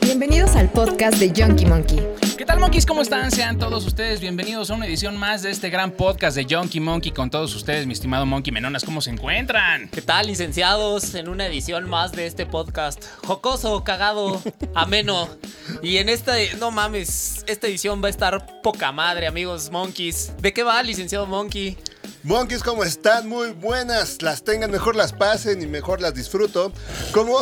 Bienvenidos al podcast de Junkie Monkey. ¿Qué tal, monkeys? ¿Cómo están? Sean todos ustedes bienvenidos a una edición más de este gran podcast de Junkie Monkey con todos ustedes, mi estimado Monkey Menonas. ¿Cómo se encuentran? ¿Qué tal, licenciados? En una edición más de este podcast. Jocoso, cagado, ameno. Y en esta, no mames, esta edición va a estar poca madre, amigos monkeys. ¿De qué va, licenciado Monkey? Monkeys, ¿cómo están? Muy buenas. Las tengan, mejor las pasen y mejor las disfruto. Como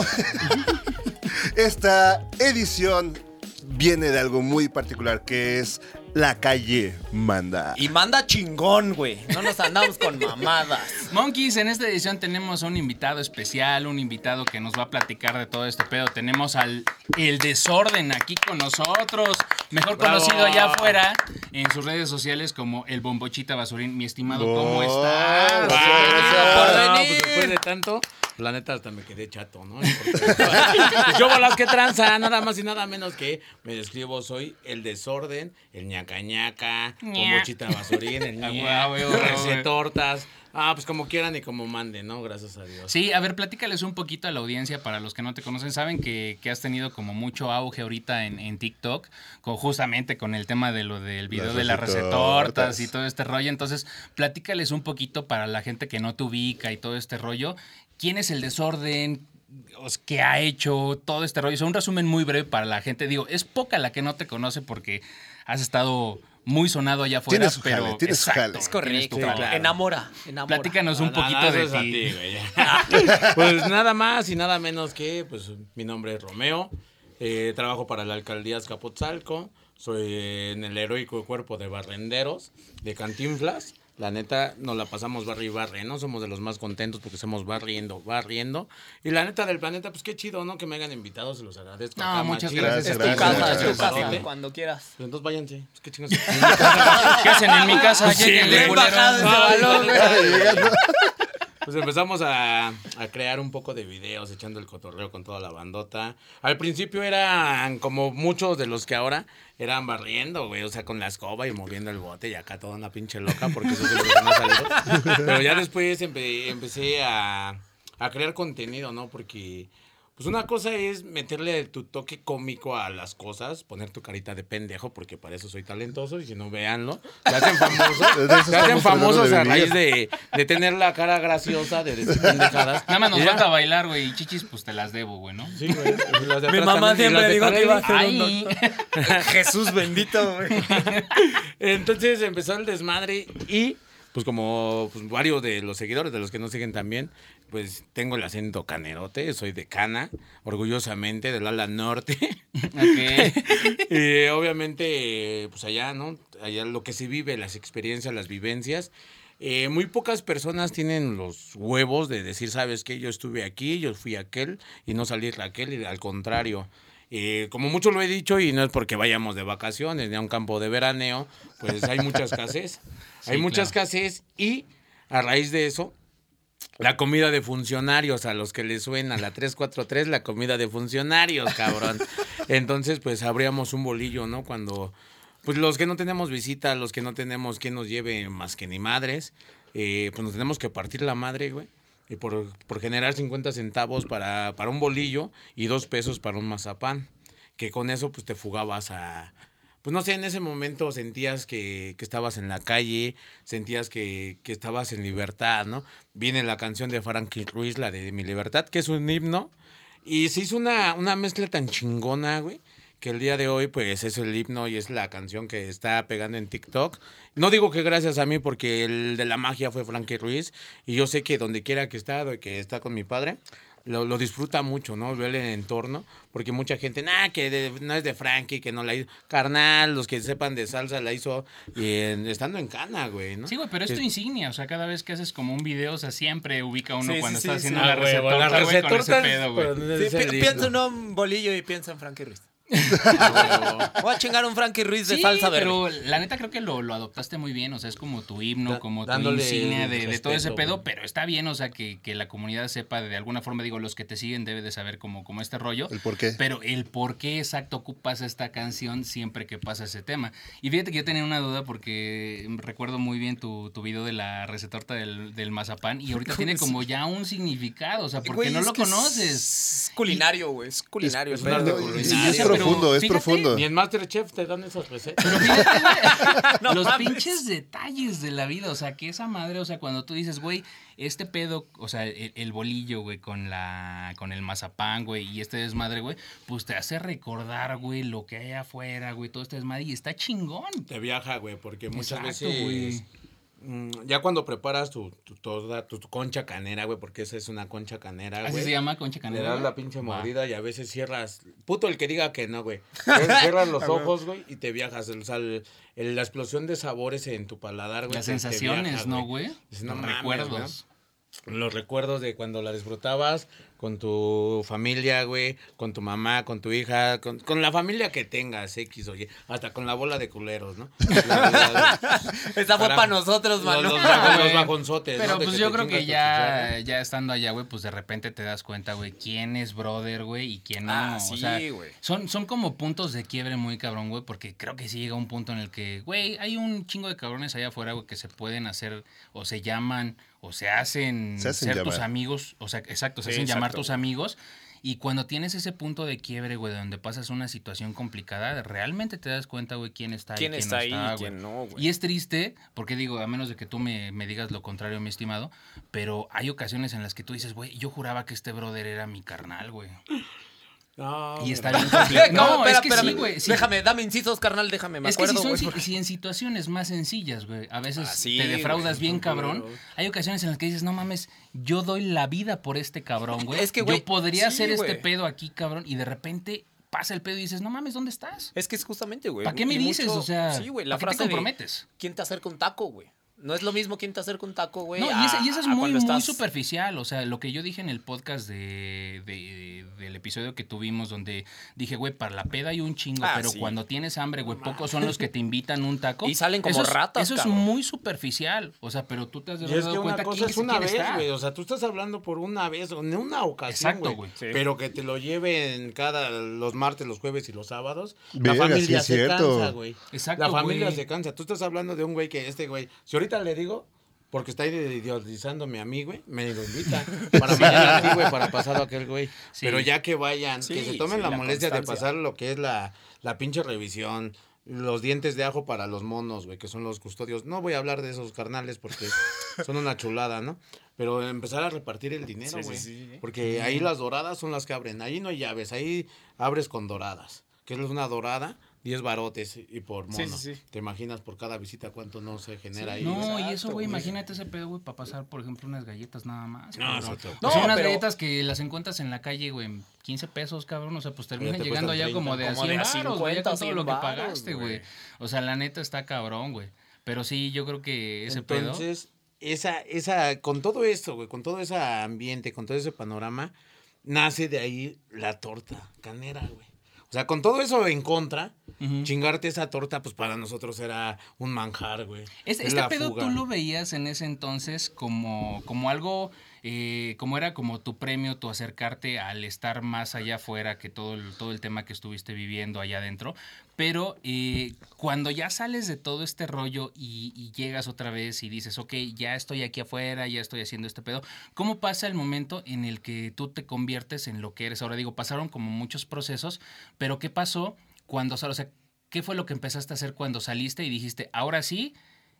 esta edición viene de algo muy particular que es la calle manda. Y manda chingón, güey. No nos andamos con mamadas. Monkeys, en esta edición tenemos a un invitado especial, un invitado que nos va a platicar de todo este pedo. Tenemos al El Desorden aquí con nosotros, mejor Bravo. conocido allá afuera en sus redes sociales como El Bombochita Basurín. Mi estimado, ¿cómo Oh, estás? gracias. por Ah, venir. pues después de tanto, la neta hasta me quedé chato, ¿no? Yo bolas que tranza, nada más y nada menos que me describo, soy el desorden, el ñaca ñaca, Ña. bombochita basurín, el Ah, ña, güey, güey, güey. recetortas. Ah, pues como quieran y como manden, ¿no? Gracias a Dios. Sí, a ver, platícales un poquito a la audiencia para los que no te conocen. Saben que, que has tenido como mucho auge ahorita en, en TikTok, con, justamente con el tema de lo del video Las de las recetortas. y todo este rollo. Entonces, platícales un poquito para la gente que no te ubica y todo este rollo. ¿Quién es el desorden? ¿Qué ha hecho? Todo este rollo. O sea, un resumen muy breve para la gente. Digo, es poca la que no te conoce porque has estado muy sonado allá afuera. Tienes su pero jale, tienes su Exacto, jale. tienes Correcto. jale. Enamora, enamora. Platícanos un poquito nada, de es ti. pues nada más y nada menos que, pues mi nombre es Romeo, eh, trabajo para la alcaldía Azcapotzalco, soy eh, en el heroico cuerpo de barrenderos de Cantinflas. La neta, nos la pasamos barri y barre, ¿no? Somos de los más contentos porque estamos barriendo, barriendo. Y la neta del planeta, pues qué chido, ¿no? Que me hayan invitado, se los agradezco. No, acá, muchas machín. gracias. Es tu Gracias, casa, es tu casa, cuando quieras. Pues entonces váyanse. Pues qué chingas. ¿Qué hacen en mi casa? Sí, güey. culeros. Bajado ese balón, Pues empezamos a, a crear un poco de videos echando el cotorreo con toda la bandota. Al principio eran como muchos de los que ahora eran barriendo, güey, o sea, con la escoba y moviendo el bote y acá toda una pinche loca porque eso siempre se me ha salido. Pero ya después empe- empecé a, a crear contenido, ¿no? Porque pues una cosa es meterle tu toque cómico a las cosas, poner tu carita de pendejo, porque para eso soy talentoso, y si no, véanlo. Se hacen famosos, se hacen famosos a raíz de, de tener la cara graciosa, de decir pendejadas. Nada más nos falta bailar, güey. Y chichis, pues te las debo, güey, ¿no? Sí, güey. De Mi mamá siempre dijo que iba a ser un. Jesús bendito, güey. Entonces empezó el desmadre y pues como pues, varios de los seguidores, de los que nos siguen también, pues tengo el acento canerote, soy de Cana, orgullosamente del ala norte. Ok. y obviamente, pues allá, ¿no? Allá lo que se vive, las experiencias, las vivencias. Eh, muy pocas personas tienen los huevos de decir, sabes qué, yo estuve aquí, yo fui aquel y no salí aquel, y al contrario. Eh, como mucho lo he dicho y no es porque vayamos de vacaciones ni a un campo de veraneo, pues hay mucha escasez. Sí, hay mucha claro. escasez y a raíz de eso, la comida de funcionarios, a los que les suena la 343, la comida de funcionarios, cabrón. Entonces, pues abríamos un bolillo, ¿no? Cuando, pues los que no tenemos visita, los que no tenemos quien nos lleve más que ni madres, eh, pues nos tenemos que partir la madre, güey. Y por, por generar 50 centavos para, para un bolillo y dos pesos para un mazapán. Que con eso, pues te fugabas a, pues no sé, en ese momento sentías que, que estabas en la calle, sentías que, que estabas en libertad, ¿no? Viene la canción de Frankie Ruiz, la de Mi Libertad, que es un himno, y se hizo una, una mezcla tan chingona, güey, que el día de hoy, pues, es el himno y es la canción que está pegando en TikTok. No digo que gracias a mí, porque el de la magia fue Frankie Ruiz, y yo sé que donde quiera que está, que está con mi padre, lo, lo disfruta mucho, ¿no? Ver el entorno, porque mucha gente, nah, que de- no es de Frankie, que no la hizo. Carnal, los que sepan de salsa la hizo y en- estando en cana, güey, ¿no? Sí, güey, pero es tu Es- insignia. O sea, cada vez que haces como un video, o sea, siempre ubica uno Sí, cuando sí, está sí, haciendo sí. la Ah, huevo, receta, güey, con ese pedo, güey. piensa en un bolillo y piensa en Frankie Ruiz. Voy a chingar un Frankie Ruiz de Sí, salsa verde. pero la neta creo que lo, lo adoptaste muy bien, o sea, es como tu himno, Da- como tu insignia de, de todo ese pedo, pero está bien, o sea, que, que la comunidad sepa de alguna forma, digo, los que te siguen debe de saber como, como este rollo. El por qué. Pero el por qué exacto ocupas esta canción siempre que pasa ese tema. Y fíjate que yo tenía una duda porque recuerdo muy bien tu, tu video de la recetorta del, del mazapán y ahorita tiene como ya un significado, o sea, porque Güey, no lo conoces. Es culinario, güey. Es culinario. Es- es arte culinario. Es, Sí, pero profundo, es fíjate, profundo. Ni en Masterchef te dan esas recetas. Pero fíjate, güey, No los mames. pinches detalles de la vida, o sea, que esa madre, o sea, cuando tú dices, güey, este pedo, o sea, el, el bolillo, güey, con la con el mazapán, güey, y este desmadre, güey, pues te hace recordar, güey, lo que hay afuera, güey, todo este desmadre y está chingón. Te viaja, güey, porque muchas Exacto, veces. güey. Mm, Ya cuando preparas tu, tu, toda tu, tu concha canera, güey, porque esa es una concha canera, Así güey. se llama concha Le canela. das la pinche mordida y a veces cierras. Puto el que diga que no, güey. Cierras los ojos, güey, y te viajas. O sea, el- el- la explosión de sabores en tu paladar, güey. Las te- te sensaciones, viaja, ¿no, güey? No Los mames, recuerdos. Los recuerdos de cuando la disfrutabas con tu familia, güey, con tu mamá, con tu hija, con, con la familia que tengas, X o Y, hasta con la bola de culeros, ¿no? Esa fue Para- para nosotros, Los, mano. los, los güey. bajonzotes, Pero ¿no? Pues yo creo que ya, ya estando allá, güey, pues de repente te das cuenta, güey, quién es brother, güey, y quién no. Ah, o sí, sea, güey. son, son como puntos de quiebre muy cabrón, güey, porque creo que sí llega un punto en el que, güey, hay un chingo de cabrones allá afuera, güey, que se pueden hacer, o se llaman, o se hacen, Se hacen ser tus amigos, o sea, exacto, se Sí, hacen llamar tus amigos. Y cuando tienes ese punto de quiebre, güey, donde pasas una situación complicada, realmente te das cuenta, güey, quién está ahí, ¿Quién quién está no ahí quién no, güey? Y es triste, porque digo, a menos de que tú me, me digas lo contrario, mi estimado, pero hay ocasiones en las que tú dices, güey, yo juraba que este brother era mi carnal, güey. No, Y está bien complicado. No, No, espera, es que sí, espérame. güey. sí. Déjame, dame incisos, carnal, déjame, me Es que si, son, güey, si- en situaciones más sencillas, güey, a veces Ah, sí, te defraudas güey, bien cabrón. Hay ocasiones en las que dices, no mames, yo doy la vida por este cabrón, güey. Es que, güey, Yo podría hacer este pedo aquí, cabrón, y de repente pasa el pedo y dices, no mames, ¿dónde estás? Es que es justamente, güey. ¿Para qué me dices? mucho- O sea, sí, güey, la ¿para qué te de, comprometes? ¿Quién te acerca un taco, güey? No es lo mismo quién te acerca un taco, güey. No, y, a- ese, y eso es a muy, cuando muy estás- superficial. O sea, lo que yo dije en el podcast de, de- del episodio que tuvimos, donde dije, güey, para la peda hay un chingo, Ah, pero sí. cuando tienes hambre, güey, pocos son los que te invitan un taco. Y salen como Eso es- ratas, Eso es muy superficial. O sea, pero tú te has de Y es que dado una cuenta cosa es una vez, güey. O sea, tú estás hablando por una vez, o en una ocasión, Exacto, güey. Sí. Pero que te lo lleven cada los martes, los jueves y los sábados. la familia sí es se cierto. cansa, güey. Exacto, La familia se cansa. Tú estás hablando de un güey que este güey, si ahorita le digo, porque está idiotizando a mí, güey, me lo invita. Para mañana ti, güey, para pasar a aquel güey. Sí. Pero ya que vayan, que Sí, se tomen sí, la la molestia de pasar lo que es la, la pinche revisión. Los dientes de ajo para los monos, güey, que son los custodios. No voy a hablar de esos carnales porque son una chulada, ¿no? Pero empezar a repartir el dinero, Sí, sí, güey. sí. Porque ahí las doradas son las que abren. Ahí no hay llaves, ahí abres con doradas. Que es una dorada, 10 barotes y por mono. Sí, sí, sí. ¿Te imaginas por cada visita cuánto no se genera ahí? No, güey? y eso, Exacto, güey, imagínate ese pedo, güey, para pasar, por ejemplo, unas galletas nada más. No, cabrón. eso te- O sea, No, unas pero- galletas que las encuentras en la calle, güey, en 15 pesos, cabrón. O sea, pues terminan te llegando allá como 30, de a como 100 de a varos, güey, ya 50, con todo lo que 100 varos, pagaste, güey. güey. O sea, la neta está cabrón, güey. Pero sí, yo creo que ese pedo... Entonces, esa, esa, con todo esto, güey, con todo ese ambiente, con todo ese panorama, nace de ahí la torta canera, güey. O sea, con todo eso en contra, chingarte esa torta, pues para nosotros era un manjar, güey. Este, Es este pedo fuga. tú lo veías en ese entonces como, como algo, eh, como era como tu premio, tu acercarte al estar más allá afuera que todo el, todo el tema que estuviste viviendo allá adentro. Pero eh, cuando ya sales de todo este rollo y, llegas otra vez y dices, ok, ya estoy aquí afuera, ya estoy haciendo este pedo, ¿cómo pasa el momento en el que tú te conviertes en lo que eres? Ahora digo, pasaron como muchos procesos, pero ¿qué pasó cuando, o sea, qué fue lo que empezaste a hacer cuando saliste y dijiste, ahora sí,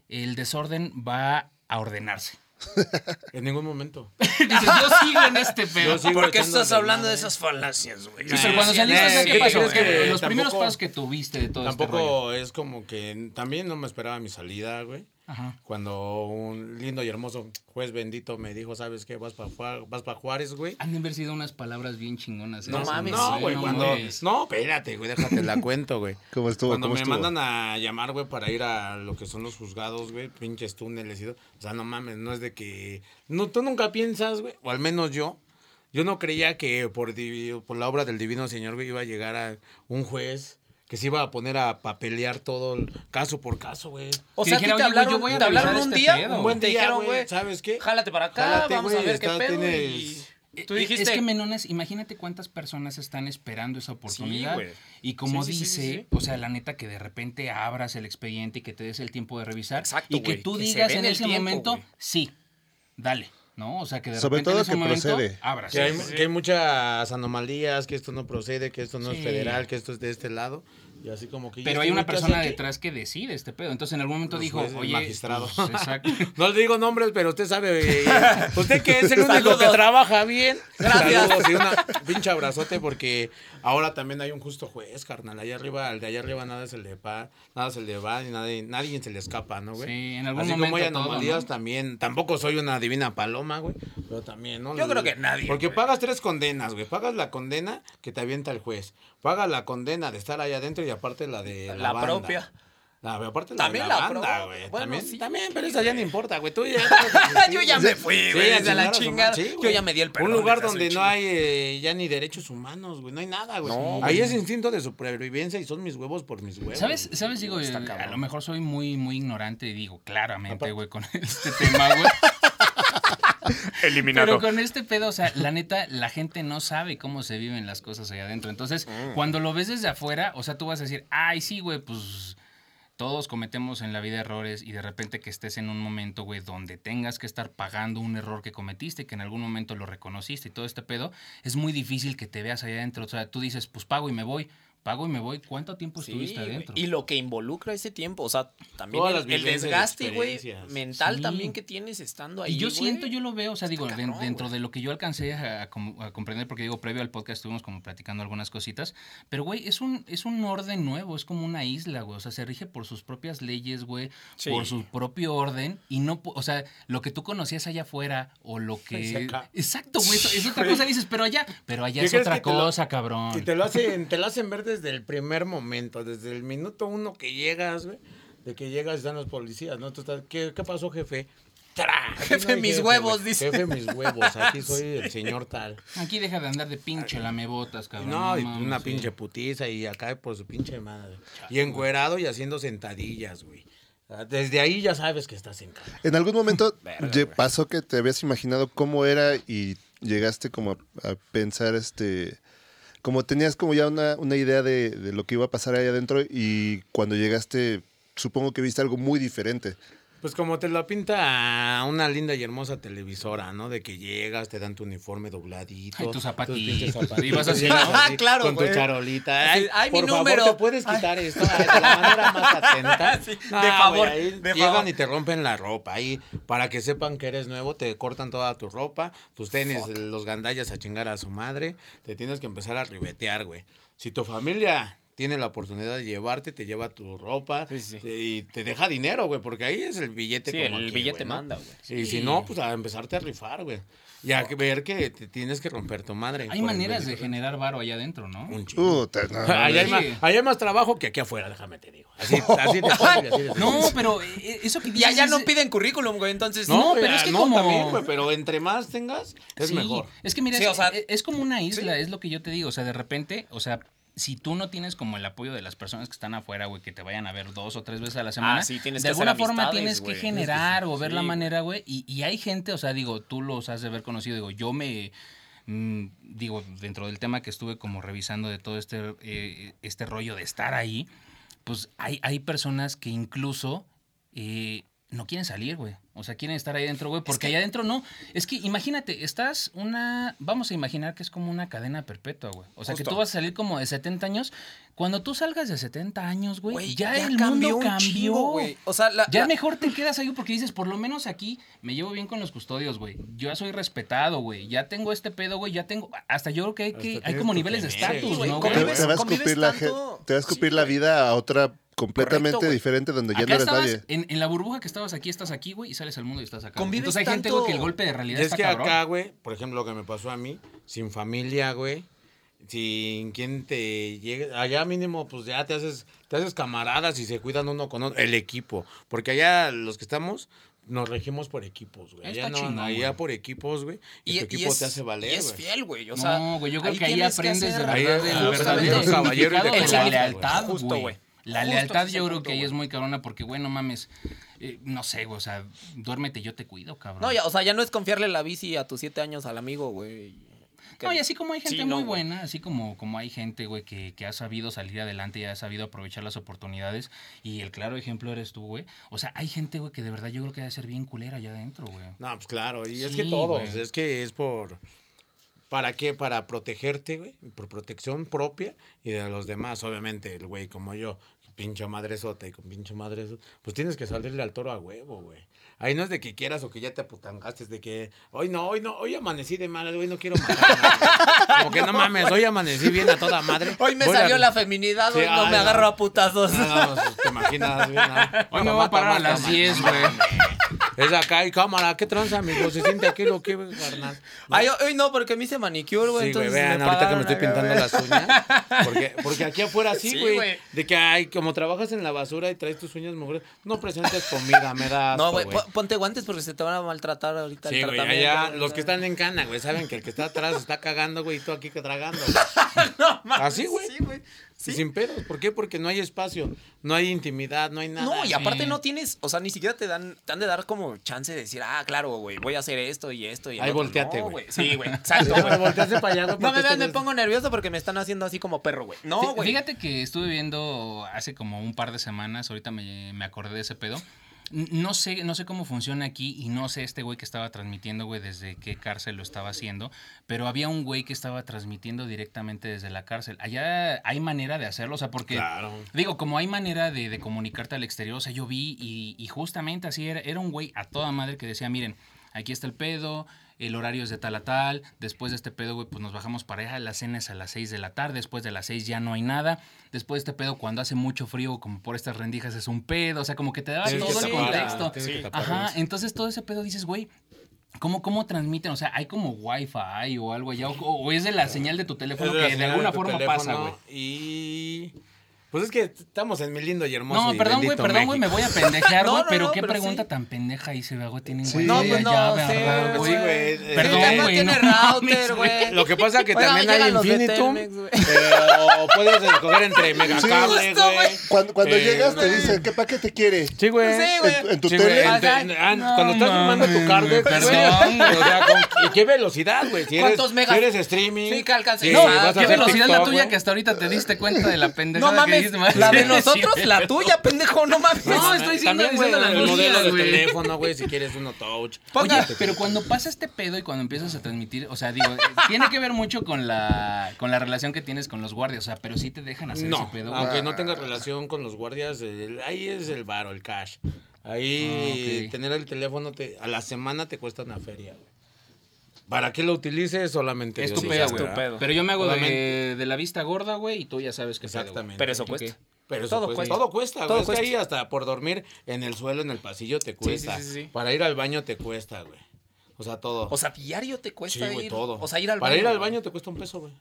el desorden va a ordenarse? En ningún momento. Dices, yo sigo en este pedo. ¿Por qué estás hablando de esas falacias, güey? Cuando saliste, ¿qué ¿qué pasó? crees que los primeros pasos que tuviste de todo este rollo. Tampoco es como que también no me esperaba mi salida, güey. Ajá. Cuando un lindo y hermoso juez bendito me dijo, ¿sabes qué? Vas para vas pa Juárez, güey. Han de haber sido unas palabras bien chingonas. No esas, mames, No, güey, no cuando... mames. No, espérate, güey, déjate la cuento, güey. ¿Cómo estuvo? Cuando ¿Cómo me estuvo? mandan a llamar, güey, para ir a lo que son los juzgados, güey, pinches túneles y todo. O sea, no mames, no es de que... No, tú nunca piensas, güey, o al menos yo, Yo no creía que por, divi- por la obra del Divino Señor güey, iba a llegar a un juez que se iba a poner a papelear todo el caso por caso, güey. O sea, dijera, te "Oye, güey, hablaron, yo voy a te hablaron un este día, pedo". Un buen te día, güey, ¿sabes qué? Jálate para acá, Jálate, vamos a ver qué pedo. tienes- y- Tú dijiste, Es que Menones, imagínate cuántas personas están esperando esa oportunidad. y como Sí, sí, sí, dice, o sea, la neta que de repente abras el expediente y que te des el tiempo de revisar. Exacto, y que tú que digas en ese tiempo, momento, sí, dale. ¿No? O sea, que de Sobre repente todo en ese que momento procede. abras. Que hay, Sí, sí, sí. que hay muchas anomalías, que esto no procede, que esto no es federal, que esto es de este lado. Y así como que... ¿y Pero hay una persona detrás que decide este pedo. Entonces en algún momento Los dijo, el oye, magistrado. pues, exacto. No le digo nombres, pero usted sabe. eh, usted que es el único Saludos. que trabaja bien. Gracias. Saludos y una pinche abrazote porque ahora también hay un justo juez, carnal. Allá arriba, al de allá arriba nada se le va, nada se le va y nadie, nadie se le escapa, ¿no, güey? Sí, en algún Así momento como hay todo, anomalías ¿no? también. Tampoco soy una divina paloma, güey. Pero también, ¿no? Yo creo que nadie, Porque güey. pagas tres condenas, güey. Pagas la condena que te avienta el juez. Pagas la condena de estar allá adentro y aparte la de la, La banda. propia. La, aparte la También de la, la banda, propia. güey. Bueno, también, sí, también, pero esa ya no importa, güey. Tú ya. Yo ya me fui, Sí, güey, a desde la chingada. sí, Yo ya me di el perdón Un lugar donde no hay eh, ya ni derechos humanos, güey. No hay nada, güey. No, Ahí es instinto de supervivencia y son mis huevos por mis huevos. ¿Sabes? ¿Sabes? Digo, eh, a lo mejor soy muy, muy ignorante y digo claramente, Aparte- güey, con este tema, güey. Pero con este pedo, o sea, la neta, la gente no sabe cómo se viven las cosas allá adentro. Entonces, Mm. cuando lo ves desde afuera, o sea, tú vas a decir, ay, sí, güey, pues todos cometemos en la vida errores y de repente que estés en un momento, güey, donde tengas que estar pagando un error que cometiste, que en algún momento lo reconociste y todo este pedo, es muy difícil que te veas allá adentro. O sea, tú dices, pues pago y me voy, pago y me voy. ¿Cuánto tiempo Sí, estuviste adentro? Y lo que involucra ese tiempo, o sea, también Todas el, las el desgaste, güey, mental Sí. también que tienes estando ahí. Y yo siento, yo lo veo, o sea, digo, cabrón, dentro de lo que yo alcancé a, a com- a comprender, porque digo, previo al podcast estuvimos como platicando algunas cositas, pero güey, es un, es un orden nuevo, es como una isla, güey, o sea, se rige por sus propias leyes, güey, Sí. por su propio orden, y no, o sea, lo que tú conocías allá afuera, o lo que... Exacto, güey, eso- es otra cosa, dices, pero allá, pero allá ¿Qué es otra lo- cosa, cabrón. Y te lo hacen, te lo hacen ver desde el primer momento, desde el minuto uno que llegas, güey. De que llegas están los policías, ¿no? Tú estás, ¿qué, qué pasó, jefe? ¡Tra! Jefe, hay mis huevos, dice. Jefe, mis huevos. Aquí soy el señor tal. Aquí deja de andar de pinche lamebotas, cabrón. No, y mames, una sí. pinche putiza y acá por su pinche madre. Y encuerado y haciendo sentadillas, güey. Ah, Desde ahí ya sabes que estás en casa. En algún momento Verga, pasó que te habías imaginado cómo era y llegaste como a, a pensar este como tenías como ya una, una idea de, de lo que iba a pasar ahí adentro y cuando llegaste supongo que viste algo muy diferente. Pues como te lo pinta una linda y hermosa televisora, ¿no? De que llegas, te dan tu uniforme dobladito. Ay, tus zapatitos. Y vas así, ¿no? Ah, claro, Con güey. tu charolita. Ay, ay, mi por favor, número. ¿te puedes quitar esto? Ay, de la manera más atenta. Sí, de güey, favor, de llegan favor. y te rompen la ropa. Ahí, para que sepan que eres nuevo, te cortan toda tu ropa, tus tenis, los gandallas a chingar a su madre. Te tienes que empezar a ribetear, güey. Si tu familia tiene la oportunidad de llevarte, te lleva tu ropa Sí, sí. te- y te deja dinero, güey, porque ahí es el billete. Sí, como el aquí, billete güey, ¿no? manda, güey. Y si no, pues a empezarte a rifar, güey. Y a ver que te tienes que romper tu madre. Hay maneras de generar varo allá adentro, ¿no? Un chingo. Puta, no, no, Allá hay, sí. más, allá hay más trabajo que aquí afuera, déjame te digo. Así, así de fácil, así de No, pero eh, eso que Y dices allá no piden currículum, güey, entonces. No, pero es que no, como- también, güey, pero entre más tengas, es Sí, mejor. Es que mira, Sí, es, o sea- es- es como una isla, es lo que yo te digo. O sea, de repente, o sea, si tú no tienes como el apoyo de las personas que están afuera, güey, que te vayan a ver dos o tres veces a la semana, Ah, sí, tienes de que hacer alguna forma tienes que generar o ver Sí, la manera, güey. Y, y hay gente, o sea, digo, tú los has de haber conocido, digo, yo me. mm, digo, dentro del tema que estuve como revisando de todo este, eh, este rollo de estar ahí, pues hay, hay personas que incluso eh, no quieren salir, güey. O sea, quieren estar ahí adentro, güey, porque que- allá adentro no. Es que imagínate, estás una. Vamos a imaginar que es como una cadena perpetua, güey. O sea, que tú vas a salir como de 70 años. Cuando tú salgas de 70 años, güey, ya, el mundo un cambió. chingo, güey. O sea, la, Ya la- mejor te quedas ahí porque dices, por lo menos aquí me llevo bien con los custodios, güey. Yo ya soy respetado, güey. Ya tengo este pedo, güey. Ya tengo. Hasta yo creo que hay, que, hay como niveles de estatus, güey, ¿no, Te, te va a escupir la, tanto. gen- te va a Sí, escupir la güey. vida a otra completamente Correcto, diferente donde ya Acá no eres estabas, nadie. en, en la burbuja que estabas aquí, estás aquí, güey, y sales al mundo y estás acá. Convives Entonces hay gente, tanto- güey, que el golpe de realidad Y es está que cabrón. acá, güey, por ejemplo, lo que me pasó a mí, sin familia, güey, sin quien te llegue, allá mínimo, pues ya te haces, te haces camaradas y se cuidan uno con otro, el equipo, porque allá los que estamos, nos regimos por equipos, güey. Allá no, chingón, allá güey. por equipos, güey. Y, Y, tu y equipo es, te hace valer, y es güey. fiel, güey. O sea, no, güey, yo creo que ahí aprendes de hacer- verdad Ahí, el justamente, verdadero caballeros significado de de la lealtad, güey. Justo, güey. La Justo lealtad yo creo punto, que ahí es muy cabrona porque, güey, no mames, eh, no sé, güey, o sea, duérmete, yo te cuido, cabrón. No, ya, o sea, ya no es confiarle la bici a tus siete años al amigo, güey. No, y así como hay gente Sí, no, muy buena, así como, como hay gente, güey, que, que ha sabido salir adelante y ha sabido aprovechar las oportunidades. Y el claro ejemplo eres tú, güey. O sea, hay gente, güey, que de verdad yo creo que debe ser bien culera allá adentro, güey. No, pues claro, y es que todos, güey. es que es por... ¿Para qué? Para protegerte, güey, por protección propia y de los demás, obviamente, el güey como yo, pinche madresota y con pinche madresota, pues tienes que salirle al toro a huevo, güey. Ahí no es de que quieras o que ya te aputangaste, es de que hoy no, hoy no, hoy amanecí de mal, hoy no quiero matar a. Como que no mames, hoy amanecí bien a toda madre. Hoy me Voy a- salió la feminidad, Sí, hoy no ay, me no. agarro a putazos. No, no, te imaginas, bien, ¿no? Hoy me voy a parar a las toma. 10, güey. Es acá y cámara, ¿qué tranza, amigo? Se siente aquí lo que, carnal. Ay, hoy no, porque me hice manicure, güey. Sí, güey, vean, ahorita que me estoy pintando las uñas. Porque, porque aquí afuera sí, güey. de que, ay, como trabajas en la basura y traes tus uñas mugres, no presentes comida, me da No, güey, güey. po- ponte guantes porque se te van a maltratar ahorita Sí, güey, allá los que están en cana, güey, saben que el que está atrás está cagando, güey, y tú aquí tragando. güey. No, mames, Así, güey. Sí, güey. Y Sin pedos. ¿Por qué? Porque no hay espacio, no hay intimidad, no hay nada. No, y aparte Sí. no tienes, o sea, ni siquiera te dan, te han de dar como chance de decir, ah, claro, güey, voy a hacer esto y esto y Ahí volteate, No, güey. Sí, güey, exacto, volteaste para allá, No me vean, me pongo nervioso porque me están haciendo así como perro, güey. No, güey. Fíjate que estuve viendo hace como un par de semanas, ahorita me, me acordé de ese pedo. No sé, no sé cómo funciona aquí y no sé este güey que estaba transmitiendo, güey, desde qué cárcel lo estaba haciendo, pero había un güey que estaba transmitiendo directamente desde la cárcel. Allá hay manera de hacerlo, o sea, porque... Claro. Digo, como hay manera de, de comunicarte al exterior, o sea, yo vi y, y justamente así era, era un güey a toda madre que decía, miren, aquí está el pedo, el horario es de tal a tal, después de este pedo, güey, pues nos bajamos para allá, la cena es a las 6 de la tarde, después de las 6 ya no hay nada, después de este pedo, cuando hace mucho frío, como por estas rendijas es un pedo, o sea, como que te daba Tienes todo el tapar, contexto. Ajá, entonces todo ese pedo dices, güey, ¿Cómo, ¿Cómo transmiten? O sea, ¿hay como wifi o algo allá? ¿O, o es de la señal de tu teléfono que de alguna forma pasa, güey? Y. Pues es que estamos en mi lindo y hermoso. No, perdón, güey, perdón, güey, me voy a pendejear, No, güey, no, pero no, qué pero pregunta sí. tan pendeja hice, güey, tienen Sí. güey. No, ya, pues no, ya, sé, ¿verdad, Sí, güey. eh, Perdón, güey, tiene no router, güey. Lo que pasa que Oigan, también hay Infinitum, pero puedes escoger entre megacable, güey. Cuando, cuando Eh, llegas te dicen, ¿qué paquete quiere? Sí, güey. Sí, güey. En, tu Sí, tele. No cuando estás firmando tu mames, card, güey, güey, perdón, o sea, con- ¿y qué velocidad, güey? ¿Cuántos megas? Si eres streaming. Sí, que No, ¿Qué velocidad la tuya que hasta ahorita te diste cuenta de la pendejada No que mames, la de nosotros, sí, la tuya, pendejo, no mames. No, estoy diciendo- el modelo teléfono, güey, si quieres uno touch. Oye, pero cuando pasa este pedo y cuando empiezas a transmitir, o sea, digo, eh, tiene que ver mucho con la, con la relación que tienes con los guardias, o sea, pero sí te dejan hacer ese No, pedo. güey. aunque no tengas relación con los guardias, el- ahí es el varo, el cash. Ahí Ah, tener el teléfono te, a la semana te cuesta una feria. güey. ¿Para qué lo utilices? Solamente Es tu pedo. ¿verdad? Pero yo me hago de, la vista gorda, güey, y tú ya sabes que Exactamente. Pero eso cuesta. Pero eso Todo cuesta. cuesta. Todo cuesta, güey. Todo Es que ahí hasta por dormir en el suelo, en el pasillo, te cuesta. sí, sí, sí. Para ir al baño te cuesta, güey. O sea, todo. O sea, diario te sí, cuesta güey, ir. todo. O sea, ir al Para baño. ir al güey. baño te cuesta un peso, güey.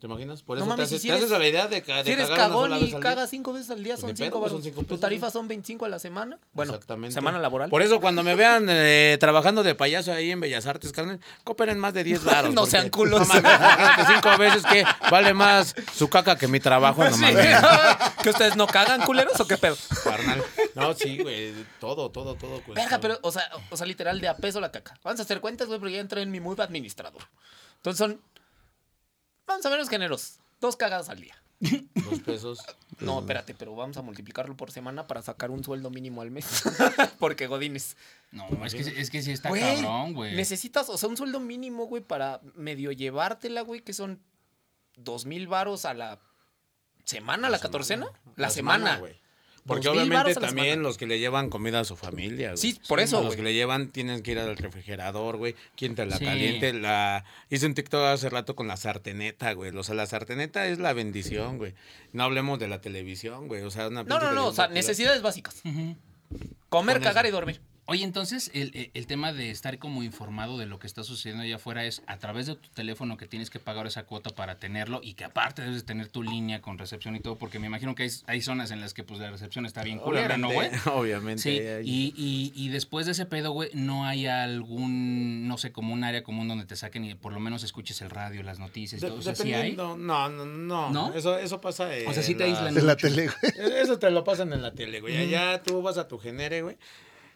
¿Te imaginas? Por No eso mames, te, haces, si te eres- haces a la idea de, de Si eres cagón y cagas cinco veces al día, son Ni pedo, cinco pues, varos. son cinco ¿Tu tarifa son 25 a la semana? Bueno, Exactamente. semana laboral. Por eso cuando me vean eh, trabajando de payaso ahí en Bellas Artes, carnal, cooperen más de 10 varos. No sean culos. No mames, cinco veces que vale más su caca que mi trabajo, no Sí. ¿Que ustedes no cagan, culeros, o qué pedo? Carnal. No, sí, güey, todo, todo, todo. cuesta. Verga, pero, o sea, o sea, literal, de a peso la caca. Vamos a hacer cuentas, güey, porque ya entré en mi mood administrador. Entonces son, vamos a vernos generosos, dos cagadas al día. Dos pesos. No, espérate, pero vamos a multiplicarlo por semana para sacar un sueldo mínimo al mes. porque Godines. No, es que, es que sí está Güey, cabrón, güey. necesitas, o sea, un sueldo mínimo, güey, para medio llevártela, güey, que son dos mil varos a la semana, la, catorcena. La, semana. güey. Porque obviamente también los que le llevan comida a su familia. güey. Sí, por eso, Los güey. que le llevan tienen que ir al refrigerador, güey. Quien te la Sí. caliente. La... Hice un TikTok hace rato con la sarteneta, güey. O sea, la sarteneta es la bendición, güey. No hablemos de la televisión, güey. O sea, una No, no, no, o sea, necesidades básicas. Comer, Con cagar eso. y dormir. Oye, entonces el, el- el tema de estar como informado de lo que está sucediendo allá afuera es a través de tu teléfono que tienes que pagar esa cuota para tenerlo y que aparte debes de tener tu línea con recepción y todo, porque me imagino que hay, hay zonas en las que pues la recepción está bien culera, ¿no, güey? Obviamente. Sí, hay- y, y, y después de ese pedo, güey, no hay algún, no sé, como un área común donde te saquen y por lo menos escuches el radio, las noticias y De- todo. O sea, ¿sí hay? dependiendo- No, no, no. ¿No? Eso, eso pasa. O sea, sí te en aíslan las- En la mucho. tele, güey. Eso te lo pasan en la tele, güey. Allá tú vas a tu genere, güey.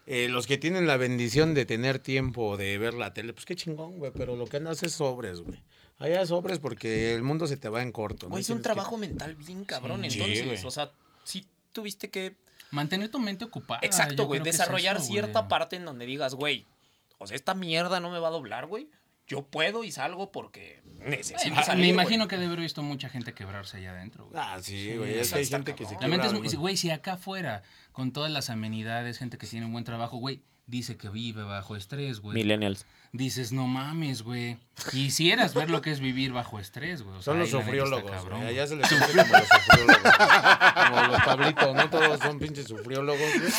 Eh, los que tienen la bendición de tener tiempo de ver la tele, pues qué chingón, güey. Pero lo que andas es sobres, güey. Allá sobres porque el mundo se te va en corto. ¿no? Güey, es un que- trabajo mental bien cabrón, Sí, entonces. o sea, sí tuviste que. Mantener tu mente ocupada. Exacto, güey. que es Desarrollar eso, cierta güey. parte en donde digas, güey, o sea, esta mierda no me va a doblar, güey. Yo puedo y salgo porque necesito salir. me imagino que debe haber visto mucha gente quebrarse allá adentro. güey. Ah, sí, güey. Es Eso que hay gente que se. La mente es muy- güey, si acá afuera, con todas las amenidades, gente que tiene un buen trabajo, güey, dice que vive bajo estrés, güey. Millennials. Dices, no mames, güey. Quisieras ver lo que es vivir bajo estrés, güey. O sea, Son los sufriólogos, cabrón, güey. Allá se les conoce como los sufriólogos. Como los Pablitos, ¿no? Todos son pinches sufriólogos, güey.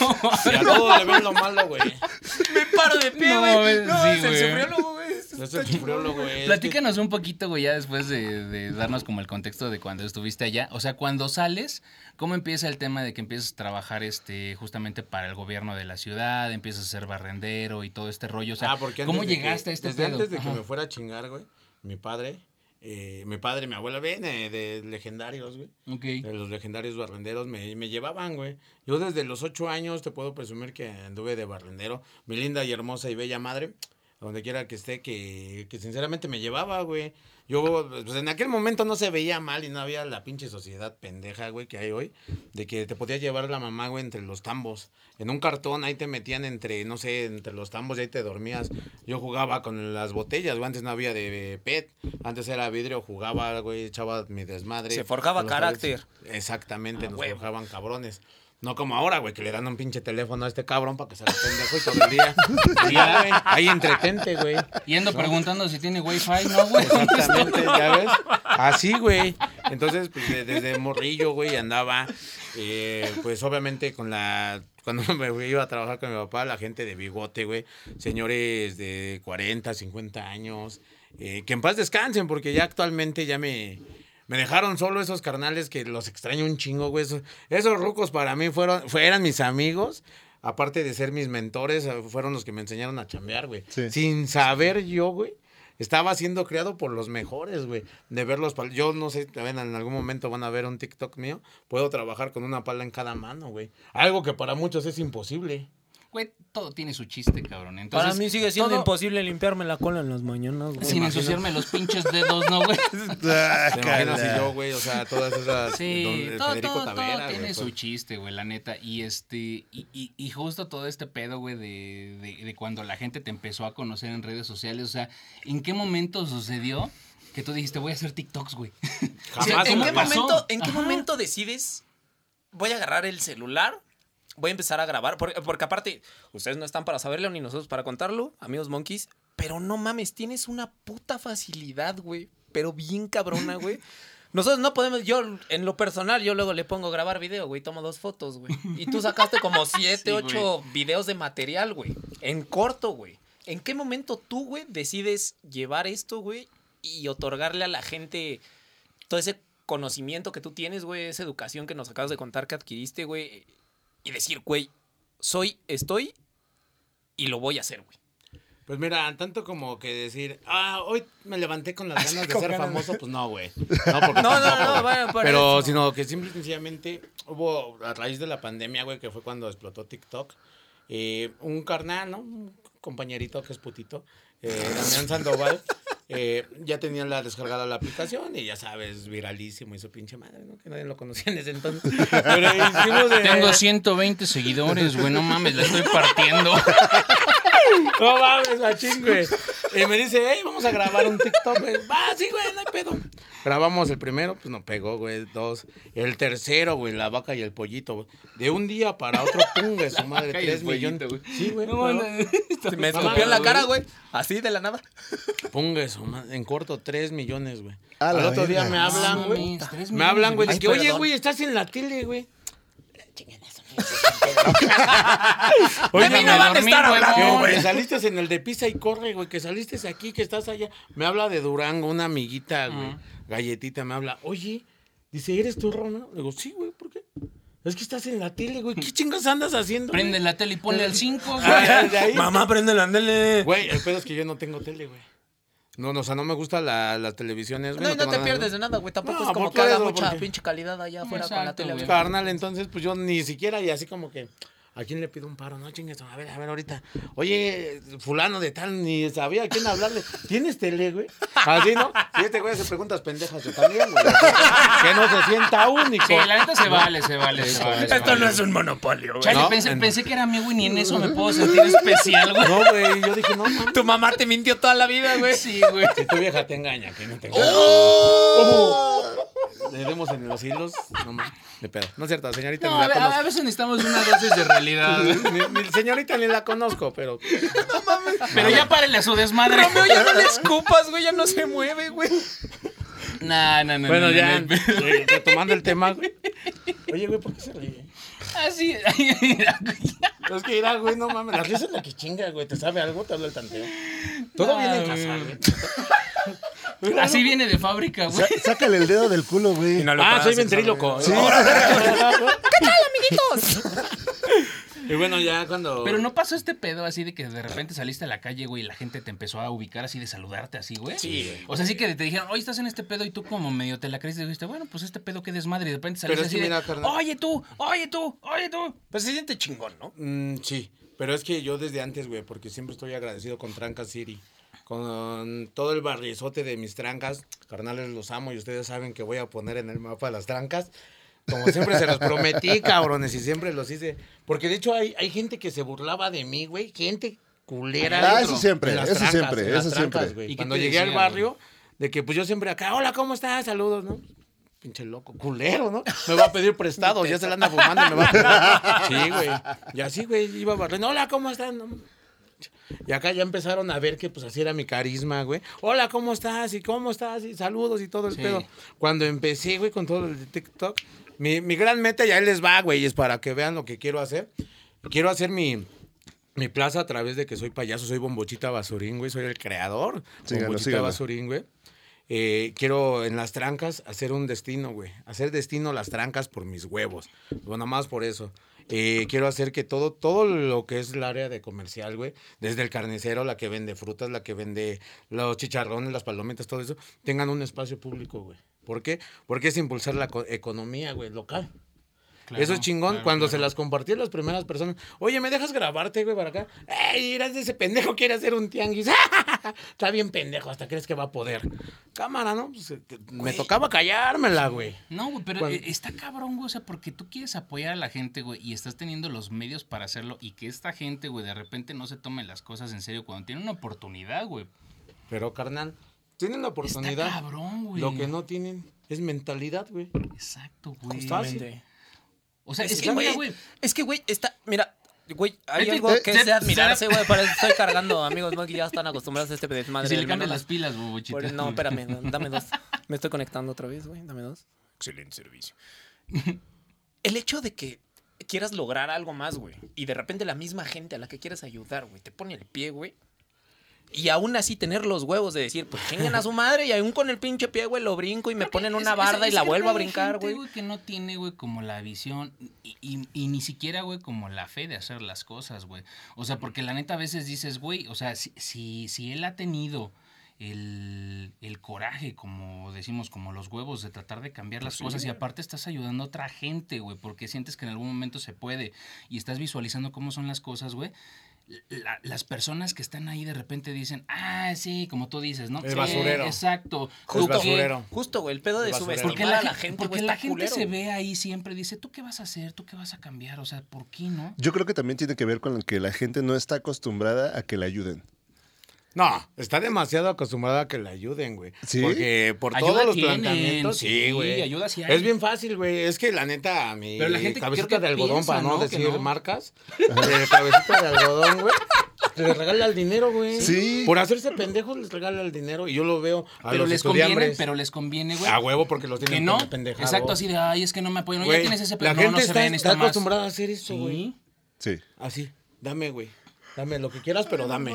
Y a todos le ven lo malo, güey. Me paro de pie, No, güey. No, sí, es el sufriólogo, Es Platícanos un poquito, güey, ya después de, de darnos como el contexto de cuando estuviste allá. O sea, cuando sales, ¿cómo empieza el tema de que empiezas a trabajar este justamente para el gobierno de la ciudad, empiezas a ser barrendero y todo este rollo? O sea, Ah, porque ¿cómo que- llegaste a este Desde pedo? antes de que me fuera a chingar, güey, mi padre, eh, mi padre y mi abuela, ven, eh, de legendarios, güey. Ok. De los legendarios barrenderos me, me llevaban, güey. Yo desde los ocho años te puedo presumir que anduve de barrendero. Mi linda y hermosa y bella madre, donde quiera que esté, que, que sinceramente me llevaba, güey. Yo, pues en aquel momento no se veía mal y no había la pinche sociedad pendeja, güey, que hay hoy, de que te podía llevar la mamá, güey, entre los tambos. En un cartón ahí te metían entre, no sé, entre los tambos y ahí te dormías. Yo jugaba con las botellas, güey, antes no había de PET, antes era vidrio, jugaba, güey, echaba mi desmadre. Se forjaba carácter. Exactamente, Ah, nos forjaban cabrones. No como ahora, güey, que le dan un pinche teléfono a este cabrón para que se lo pendejo y todo el día. Ya, güey, ahí entretente, güey. Y ando preguntando si tiene wifi, ¿no, güey? Exactamente, ¿ya ves? Así, güey. Entonces, pues de- desde morrillo, güey, andaba, eh, pues obviamente con la... Cuando me iba a trabajar con mi papá, la gente de bigote, güey, señores de 40, 50 años, eh, que en paz descansen, porque ya actualmente ya me... Me dejaron solo esos carnales que los extraño un chingo, güey. Esos, esos rucos para mí fueron, fueran mis amigos. Aparte de ser mis mentores, eh, fueron los que me enseñaron a chambear, güey. Sí. Sin saber yo, güey, estaba siendo creado por los mejores, güey. De ver los pal- Yo no sé, también en algún momento van a ver un TikTok mío. Puedo trabajar con una pala en cada mano, güey. Algo que para muchos es imposible. Güey, todo tiene su chiste, cabrón. Entonces, Para mí sigue siendo todo imposible limpiarme la cola en las mañanas, güey. Sin ensuciarme los pinches dedos, ¿no, güey? ¿Te imaginas si cala. yo, güey? O sea, todas esas... Sí, don- todo, Federico todo, Tavera, todo tiene su pues. chiste, güey, la neta. Y este, y, y, y justo todo este pedo, güey, de, de, de cuando la gente te empezó a conocer en redes sociales. O sea, ¿en qué momento sucedió que tú dijiste, voy a hacer TikToks, güey? Jamás ¿En qué, pasó. momento, ¿En qué Ajá. momento decides? Voy a agarrar el celular, voy a empezar a grabar. Porque, porque aparte, ustedes no están para saberlo ni nosotros para contarlo, amigos monkeys. Pero no mames, tienes una puta facilidad, güey. Pero bien cabrona, güey. Nosotros no podemos, yo en lo personal, yo luego le pongo grabar video, güey, tomo dos fotos, güey. Y tú sacaste como siete, Sí, güey. ocho videos de material, güey. En corto, güey. ¿En qué momento tú, güey, decides llevar esto, güey, y otorgarle a la gente todo ese conocimiento que tú tienes, güey, esa educación que nos acabas de contar que adquiriste, güey, y decir, güey, soy, estoy y lo voy a hacer, güey. Pues mira, tanto como que decir, ah, hoy me levanté con las ganas de ser ganas. famoso, pues no, güey. No, porque No, no, no, bueno, por Pero eso. sino que simple y sencillamente hubo, a raíz de la pandemia, güey, que fue cuando explotó TikTok, eh, un carnal, ¿no? Un compañerito que es putito, eh, Damián Sandoval, eh, ya tenía la descargada la aplicación y ya sabes, viralísimo y su pinche madre, ¿no? Que nadie lo conocía en ese entonces. Pero hicimos... eh, Tengo 120 seguidores, güey, no mames, la estoy partiendo. No mames, machín, güey. Y me dice, hey, vamos a grabar un TikTok, güey. Va, sí, güey, no hay pedo. Grabamos el primero, pues no pegó, güey. Dos. El tercero, güey, la vaca y el pollito, güey. De un día para otro, pum, güey, su madre, tres millones. pollito, güey. Sí, güey. No. Se me escupió en la cara, güey. Así de la nada. Pum, güey, su madre. En corto, tres millones, güey. Al otro día me hablan, güey. Me hablan, güey, de que, oye, güey, estás en la tele, güey. Oye, De mí no me van a estar hablando, Que, güey. que saliste en el de pisa y corre, güey, que saliste aquí, que estás allá. Me habla de Durango, una amiguita, güey, galletita, me habla, oye, dice, ¿eres tú, Rona? Le digo, sí, güey, ¿por qué? Es que estás en la tele, güey, ¿qué chingas andas haciendo? güey?" Prende la tele y ponle al 5, güey. Ah, ahí. Mamá, prende la andele. Güey, el pedo es que yo no tengo tele, güey. No, no, o sea, no me gusta la, las televisiones, güey. No, y no tengo te pierdes de nada, güey. Tampoco No, es como que haga eso, mucha porque- pinche calidad allá afuera con la tele, güey. Carnal, entonces, pues yo ni siquiera, y así como que, ¿a quién le pido un paro? No, chingues, a ver, a ver, ahorita. Oye, fulano de tal, ni sabía a quién hablarle. ¿Tienes tele, güey? Así, ¿no? Si este güey hace preguntas pendejas, yo también, güey. Que no se sienta único. Sí, la neta se vale, se vale. Se vale se Esto vale. no es un monopolio, güey. Chale, ¿no? pensé, En- pensé que era amigo y ni en eso me puedo sentir especial, güey. No, güey, yo dije, no. Tu mamá te mintió toda la vida, güey. Sí, güey. Si tu vieja te engaña, que no te engaña. ¡Oh! Le demos en los hilos, no mames, de pedo. No es cierto, señorita, No, ni a, la ver, a veces necesitamos una dosis de realidad, ni- señorita ni la conozco, pero. Pero ya párele a su desmadre. Romeo, ya no le escupas, güey. Ya no se mueve, güey. No, no, no. Bueno, no, ya, no, no. retomando el tema, güey. Oye, güey, ¿por qué se ríe? Así. Es que irá, güey, no mames. La risa es la que chinga, güey. ¿Te sabe algo? ¿Te habla el tanteo? Todo No, viene en casa, güey. Así viene de fábrica, güey. Sa- sácale el dedo del culo, güey. Ah, soy ventríloco. Sí. Y bueno, ya cuando. Pero no pasó este pedo así de que de repente saliste a la calle, güey, y la gente te empezó a ubicar así de saludarte así, güey. Sí, güey. O sea, sí que te dijeron, oye, estás en este pedo y tú como medio te la creíste y dijiste, bueno, pues este pedo qué desmadre. Y de repente Pero saliste es que así mira, de, carnal. oye tú, oye tú, oye tú. Pues se siente chingón, ¿no? Mm, sí, pero es que yo desde antes, güey, porque siempre estoy agradecido con Trancas City. Con todo el barriezote de mis trancas, carnales los amo y ustedes saben que voy a poner en el mapa las trancas. Como siempre se los prometí, cabrones, y siempre los hice. Porque de hecho hay, hay gente que se burlaba de mí, güey. Gente culera. Ah, dentro eso siempre, eso trancas, siempre, eso trancas, siempre. güey. ¿Y Cuando llegué al barrio, de que pues yo siempre acá, hola, ¿cómo estás? Saludos, ¿no? Pinche loco, culero, ¿no? Me va a pedir prestado, ya se la anda fumando y me va a pedir. Sí, güey. Y así, güey, iba barriendo, hola, ¿cómo estás? No, y acá ya empezaron a ver que pues así era mi carisma, güey. Hola, ¿cómo estás? ¿Y cómo estás? Y saludos y todo el Sí. pedo. Cuando empecé, güey, con todo el de TikTok, mi, mi gran meta ya les va, güey, es para que vean lo que quiero hacer. Quiero hacer mi, mi plaza a través de que soy payaso, soy Bombochita Basurín, güey, soy el creador. Síganlo, Bombochita síganlo. Basurín, güey. Eh, quiero en las trancas hacer un destino, güey. Hacer destino las trancas por mis huevos. Bueno, más por eso. Eh, quiero hacer que todo, todo lo que es el área de comercial, güey, desde el carnicero, la que vende frutas, la que vende los chicharrones, las palomitas, todo eso, tengan un espacio público, güey. ¿Por qué? Porque es impulsar la co- economía, güey, local. Eso es chingón. claro, Cuando se claro. las compartí a las primeras personas. Oye, ¿me dejas grabarte, güey, para acá? ¡Ey, eras de ese pendejo quiere hacer un tianguis! Está bien pendejo, hasta crees que va a poder. Cámara, ¿no? Pues, eh, me tocaba callármela, güey. No, güey, pero Cuando- eh, está cabrón, güey. O sea, porque tú quieres apoyar a la gente, güey, y estás teniendo los medios para hacerlo y que esta gente, güey, de repente no se tome las cosas en serio cuando tiene una oportunidad, güey. Pero, carnal, tienen la oportunidad. Está cabrón, güey. Lo que no tienen es mentalidad, güey. Exacto, güey. Fácil. O sea, es Es que, güey, güey. es que, güey, está, mira, güey, hay algo que se- es de admirarse, se- güey, para estoy cargando, amigos, ¿no? que ya están acostumbrados a este desmadre. Si le menos- las pilas, bobochita. No, espérame, dame dos. Me estoy conectando otra vez, güey, dame dos. Excelente servicio. El hecho de que quieras lograr algo más, güey, y de repente la misma gente a la que quieres ayudar, güey, te pone el pie, güey. Y aún así tener los huevos de decir, pues chinguen a su madre y aún con el pinche pie, güey, lo brinco y me ponen una Es- barda es- y la vuelvo a brincar, güey. que no tiene, güey, como la visión y, y- y ni siquiera, güey, como la fe de hacer las cosas, güey. O sea, porque la neta a veces dices, güey, o sea, si, si, si él ha tenido el, el coraje, como decimos, como los huevos de tratar de cambiar las cosas y aparte estás ayudando a otra gente, güey, porque sientes que en algún momento se puede y estás visualizando cómo son las cosas, güey. La- las personas que están ahí de repente dicen, ah, sí, como tú dices, ¿no? El Sí, basurero. Exacto. Justo. Basurero. Justo, güey, el pedo de El subestimar Porque la, a la gen- gente, porque güey, la está gente culero, se ve ahí siempre, dice, ¿tú qué vas a hacer? ¿Tú qué vas a cambiar? O sea, ¿por qué no? Yo creo que también tiene que ver con que la gente no está acostumbrada a que la ayuden. No, está demasiado acostumbrada a que le ayuden, güey. ¿Sí? Porque por Ayuda todos los tienen, planteamientos, sí, sí, güey. ayuda sí hay. Es bien fácil, güey. Es que la neta, mi Pero la gente cabecita que de algodón, piensa, para no, ¿no? Que decir no. marcas, eh, cabecita de algodón, güey. Les regala el dinero, güey. Sí. Por hacerse pendejos les regala el dinero. Y yo lo veo a Pero los les conviene, pero les conviene, güey. A huevo porque los Que tienen no. pendejados. Exacto, así de, ay, es que no me apoyan. No, ya tienes ese La pero no, gente no se está, ve, está acostumbrada a hacer eso, güey. Sí. Sí. Así, dame, güey. Dame lo que quieras, pero dame.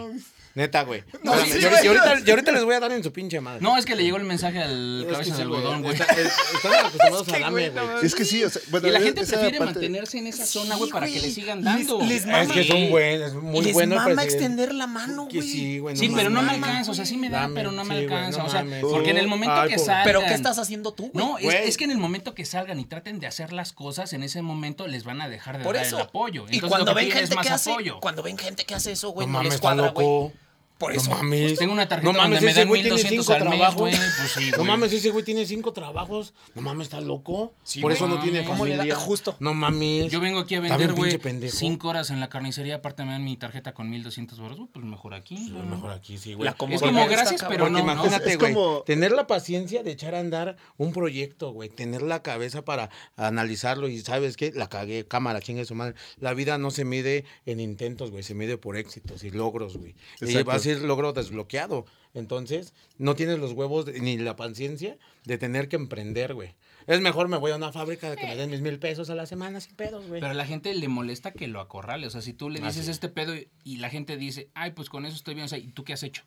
Neta, güey. No, Dame. sí, y, ahorita, güey. y ahorita- y ahorita les voy a dar en su pinche madre. No, es que le llegó el mensaje al Es que cabeza sí, de algodón, güey. Está- eh, Están acostumbrados Es a dame, güey. Es que sí, o sea, bueno, Y la es- gente esa prefiere parte- mantenerse en esa zona, güey, Sí, para que le sigan Les- dando. les Es mama. que son buenos, es muy Les bueno mama presidente. extender la mano, Que güey. sí, güey. Sí, pero no me mames. alcanza, o sea, sí me da, Dame, pero no me sí, güey, alcanza. no o sea, mames. porque en el momento Ay, que pobre. salgan. ¿Pero qué estás haciendo tú, güey? No, es, Güey. es que en el momento que salgan y traten de hacer las cosas, en ese momento les van a dejar de Por dar eso. el apoyo. y Entonces, cuando lo que ven piden es gente más que hace, apoyo. cuando ven gente que hace eso, güey, No no, mames, les está cuadra, güey. loco. Por No eso. mames. Tengo una tarjeta No mames, donde me ese dan güey tiene 1200 cinco al mes, trabajos. güey. Pues sí, No güey. mames, ese güey tiene cinco trabajos. No mames, está loco. Sí, Por güey. eso no No tiene mames. ¿Cómo le da? familia. Justo. No mames. Yo vengo aquí a Está vender, bien güey, pinche pendejo. cinco horas en la carnicería, aparte me dan mi tarjeta con 1200 baros, güey, pues mejor aquí. Pues güey. mejor aquí, sí, güey. La Es como gracias, pero Porque no, ¿no? imagínate, Es güey, como- tener la paciencia de echar a andar un proyecto, güey, tener la cabeza para analizarlo y sabes qué, la cagué, cámara, chingue su madre. La vida no se mide en intentos, güey, se mide por éxitos y logros, güey. Y Exacto. A ser logro desbloqueado. Entonces, no tienes los huevos de- ni la paciencia de tener que emprender, güey. Es mejor me voy a una fábrica de que me den mis mil pesos a la semana sin pedos, güey. Pero a la gente le molesta que lo acorrale. O sea, si tú le Ah, dices sí. este pedo y, y la gente dice, ay, pues con eso estoy bien. O sea, ¿y tú qué has hecho?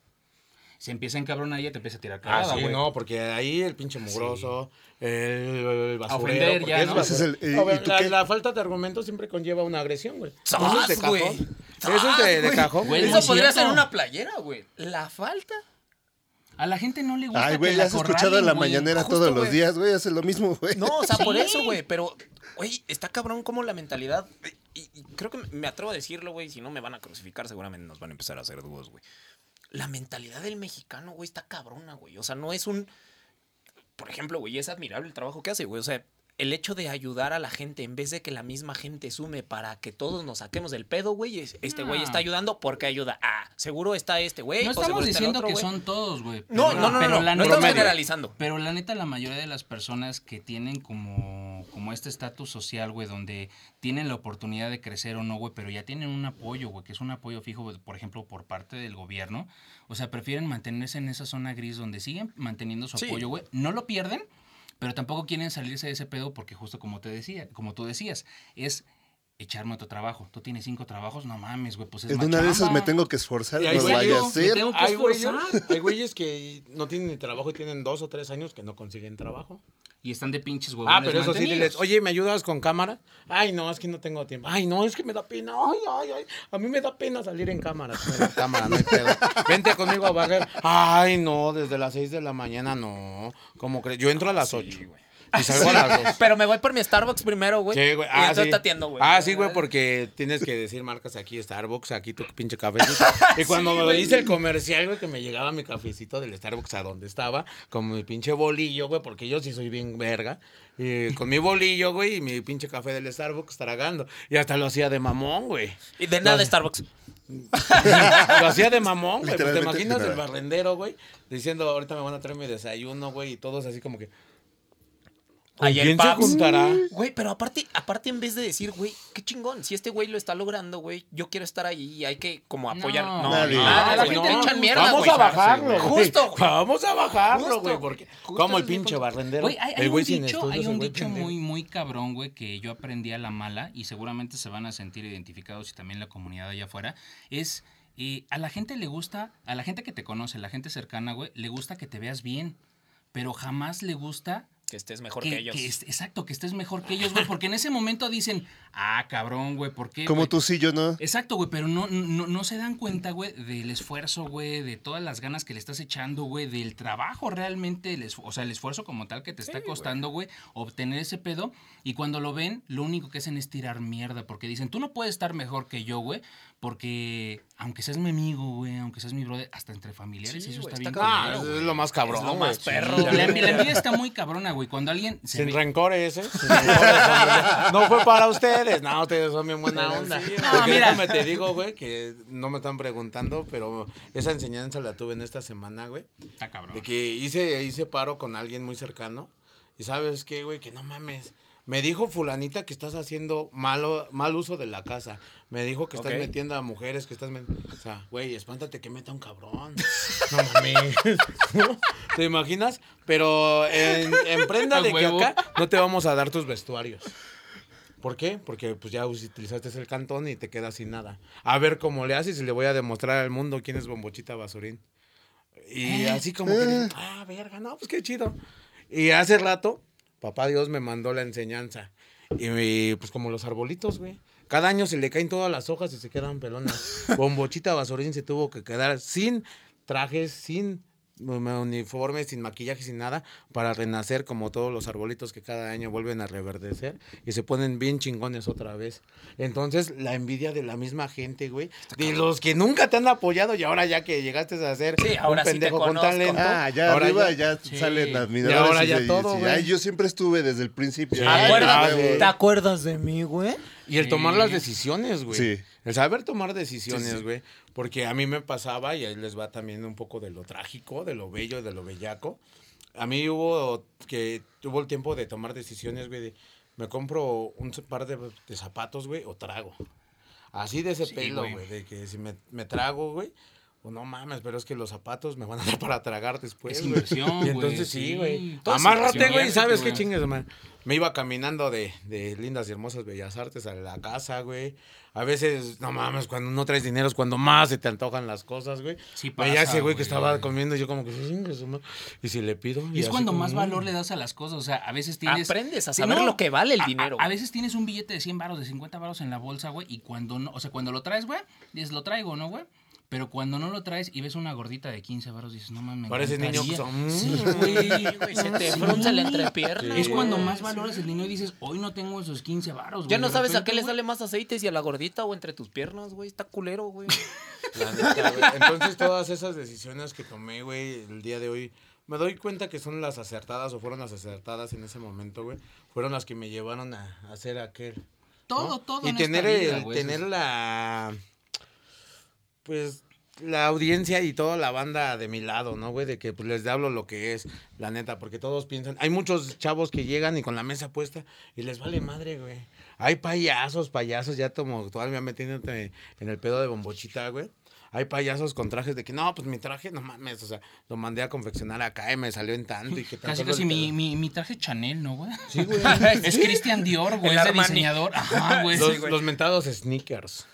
Se empieza a encabronar y ya te empieza a tirar Ah, cagada, sí, güey. no, porque ahí el pinche mugroso, el, el basurero. ofender porque ya, ¿no? basura. Ese es el- ¿y- A ver, y tú la, falta de argumento siempre conlleva una agresión, güey. ¡Sas, Eso es de cajón. güey! Eso es de, de ¡Sas, cajón. Güey, Eso es podría cierto. ser una playera, güey. La falta. A la gente no le gusta Ay, güey, que ya la has escuchado acorralen, la güey. mañanera Justo, todos los güey. días, güey, hace lo mismo, güey. No, o sea, por eso, güey. Pero, güey, está cabrón como la mentalidad. Y, y creo que me- me atrevo a decirlo, güey. Si no me van a crucificar, seguramente nos van a empezar a hacer dúos, güey. La mentalidad del mexicano, güey, está cabrona, güey. O sea, no es un. Por ejemplo, güey, es admirable el trabajo que hace, güey. O sea, el hecho de ayudar a la gente en vez de que la misma gente sume para que todos nos saquemos del pedo, güey. es- Este güey No. está ayudando porque ayuda. Ah, seguro está este güey. No o estamos diciendo otro, que son todos, güey. No, pero- no, no, pero no. la no neta- estamos generalizando. Pero la neta, la mayoría de las personas que tienen como, como este estatus social, güey, donde tienen la oportunidad de crecer o no, güey, pero ya tienen un apoyo, güey, que es un apoyo fijo, por ejemplo, por parte del gobierno, o sea, prefieren mantenerse en esa zona gris donde siguen manteniendo su Sí. apoyo, güey, no lo pierden, pero tampoco quieren salirse de ese pedo porque justo como te decía, como tú decías, es echarme otro trabajo. Tú tienes cinco trabajos, no mames, güey, pues es más una de esas me tengo que esforzar, no hay lo güeyes- vaya a hacer. tengo que Hay güeyes, esforzar. hay güeyes que no tienen ni trabajo y tienen dos o tres años que no consiguen trabajo. Y están de pinches huevones Ah, pero eso sí, diles, oye, ¿me ayudas con cámara? Ay, no, es que no tengo tiempo. Ay, no, es que me da pena. Ay, ay, ay. A mí me da pena salir en cámara. En cámara, no hay pedo. Vente conmigo a barrer. Ay, no, desde las 6 de la mañana no. ¿Cómo crees? Yo entro a las 8. Y salgo a las 2. Pero me voy por mi Starbucks primero, güey. Sí, güey. Y Ah, entonces sí. te atiendo, güey. Ah, sí, güey, porque tienes que decir marcas aquí, Starbucks, aquí tu pinche cafecito. Y cuando me hice el comercial, güey, que me llegaba mi cafecito del Starbucks a donde estaba, con mi pinche bolillo, güey, porque yo sí soy bien verga. Y con mi bolillo, güey, y mi pinche café del Starbucks tragando. Y hasta lo hacía de mamón, güey. Y de nada de Starbucks. Lo hacía de mamón, güey. Pues te imaginas de el barrendero, güey, diciendo, ahorita me van a traer mi desayuno, güey, y todos así como que. ¿Con Ayer quién se Paps. juntará? Güey, pero aparte, aparte en vez de decir, güey, qué chingón, si este güey lo está logrando, güey, yo quiero estar ahí y hay que como apoyar. No, No, nadie. nada, a la gente no. le echan mierda, Vamos güey. a bajarlo, güey. Justo, güey. Vamos a bajarlo, güey. Porque Justo como el pinche barrendero. Güey, hay, hay el güey un sin dicho, estudios, hay el un dicho pendejo. muy, muy cabrón, güey, que yo aprendí a la mala y seguramente se van a sentir identificados y también la comunidad allá afuera. Es, eh, a la gente le gusta, a la gente que te conoce, la gente cercana, güey, le gusta que te veas bien, pero jamás le gusta Que estés mejor que, ellos. est- exacto, que estés mejor que ellos, güey, porque en ese momento dicen, ah, cabrón, güey, ¿por qué? Como güey?" tú sí, yo no. Exacto, güey, pero no, no, no se dan cuenta, güey, del esfuerzo, güey, de todas las ganas que le estás echando, güey, del trabajo realmente, el o sea, el esfuerzo como tal que te está costando, güey, obtener ese pedo. Y cuando lo ven, lo único que hacen es tirar mierda, porque dicen, tú no puedes estar mejor que yo, güey, Porque aunque seas mi amigo, güey, aunque seas mi brother, hasta entre familiares, Sí, eso güey, está bien. cabrón. Es lo más cabrón, Es lo más perro, güey. La, la envidia está muy cabrona, güey. Cuando alguien se Sin ve- rencores, ¿eh? Sin rencores, no fue para ustedes. No, ustedes son bien buena onda. No, mira. Déjame te digo, güey, que no me están preguntando, pero esa enseñanza la tuve en esta semana, güey. Está cabrón. De que hice, hice paro con alguien muy cercano. Y sabes qué, güey, que no mames. Me dijo fulanita que estás haciendo malo, mal uso de la casa. Me dijo que estás metiendo a mujeres, que estás... O sea, güey, espántate que meta un cabrón. No mames. ¿Te imaginas? Pero en, en prenda de que acá no te vamos a dar tus vestuarios. ¿Por qué? Porque pues ya utilizaste el cantón y te quedas sin nada. A ver cómo le haces y le voy a demostrar al mundo quién es Bombochita Basurín. Y así como que, ah, verga, no, pues qué chido. Y hace rato, papá Dios me mandó la enseñanza. Y me- pues como los arbolitos, güey. Cada año se le caen todas las hojas y se quedan pelonas. Bombochita Basurín se tuvo que quedar sin trajes, sin uniforme, sin maquillaje, sin nada, para renacer como todos los arbolitos que cada año vuelven a reverdecer y se ponen bien chingones otra vez. Entonces, la envidia de la misma gente, güey, de los que nunca te han apoyado y ahora ya que llegaste a ser Sí, ahora un sí te pendejo con conozco. talento, Ah, ya ahora arriba ya- ya, Sí. salen Y admiradores. ahora y ya se- todo, y- güey. Ay, yo siempre estuve desde el principio. Sí. Ay, ¿Acuerdas-. ¿Te acuerdas de mí, güey? Y el tomar las decisiones, güey. Sí. El saber tomar decisiones, Sí, sí. güey. Porque a mí me pasaba, y ahí les va también un poco de lo trágico, de lo bello, de lo bellaco. A mí hubo que tuvo el tiempo de tomar decisiones, güey. de, me compro un par de, de zapatos, güey, o trago. Así de ese Sí, pelo, güey. güey. De que si me, me trago, güey. Pues no mames, pero es que los zapatos me van a dar para tragar después. Es güey. inversión, Y entonces güey, sí, güey. Amárrate, güey. ¿Sabes qué güey. chingues, man? Me iba caminando de, de lindas y hermosas bellas artes a la casa, güey. A veces, no mames, cuando no traes dinero es cuando más se te antojan las cosas, güey. Sí Veía pasa, ese güey güey. que estaba comiendo y yo como que, y si le pido. Y es cuando como, más "Mm". valor le das a las cosas. O sea, a veces tienes. Aprendes a saber no, lo que vale el a- dinero. A, a veces tienes un billete de 100 baros, de 50 baros en la bolsa, güey. Y cuando no. O sea, cuando lo traes, güey, dices, lo traigo, ¿no, güey? Pero cuando no lo traes y ves una gordita de 15 baros, dices, no mames. me Parece niño que encantaría". son. Sí, güey, güey, se te Sí. frunce la entrepierna. Es güey. cuando más valoras el dinero y dices, hoy no tengo esos 15 varos, güey. Ya no sabes a qué le sale más aceite, si a la gordita o entre tus piernas, güey. Está culero, güey. La neta, güey. Entonces todas esas decisiones que tomé, güey, el día de hoy, me doy cuenta que son las acertadas o fueron las acertadas en ese momento, güey. Fueron las que me llevaron a, hacer aquel. ¿no? Todo, todo. Y en esta tener, vida, el- güey, tener es- la. Pues. La audiencia y toda la banda de mi lado, ¿no, güey? De que pues, les hablo lo que es, la neta, porque todos piensan. Hay muchos chavos que llegan y con la mesa puesta y les vale madre, güey. Hay payasos, payasos, ya como todavía metiéndote en el pedo de bombochita, güey. Hay payasos con trajes de que no, pues mi traje, no mames, o sea, lo mandé a confeccionar acá y me salió en tanto y que Casi, tanto casi el mi, mi, mi traje Chanel, ¿no, güey? Sí, güey. Es Christian Dior, güey. El Es de diseñador. Ajá, güey. los, sí, güey. los mentados sneakers.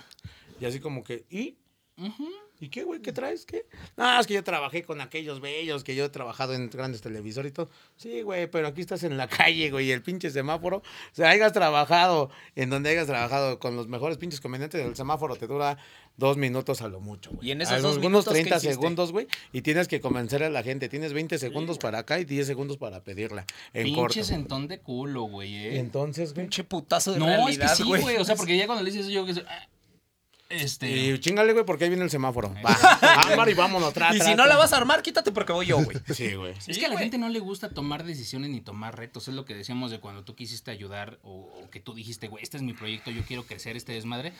Y así como que, ¿y? ¿Y qué, güey? ¿Qué traes? ¿Qué? No, es que yo trabajé con aquellos bellos, que yo he trabajado en grandes televisores y todo. Sí, güey, pero aquí estás en la calle, güey, y el pinche semáforo. O sea, hayas trabajado en donde hayas trabajado con los mejores pinches comediantes, el semáforo te dura dos minutos a lo mucho, güey. Y en esos dos Algunos minutos, ¿qué 30 hiciste? segundos, güey, y tienes que convencer a la gente. Tienes 20 segundos para acá y 10 segundos para pedirla. En corto. Pinche sentón de culo, güey, eh. entonces, güey. Pinche putazo de No, realidad, es que sí, güey. O sea, porque ya cuando le dices eso, yo que ah, Este. Y chingale, güey, porque ahí viene el semáforo. Va, ámbar y vámonos, tra, Y si no la vas a armar, quítate porque voy yo, güey. Sí, güey. Es que a la gente no le gusta tomar decisiones ni tomar retos. Es lo que decíamos de cuando tú quisiste ayudar o, o que tú dijiste, güey, este es mi proyecto, yo quiero crecer este desmadre.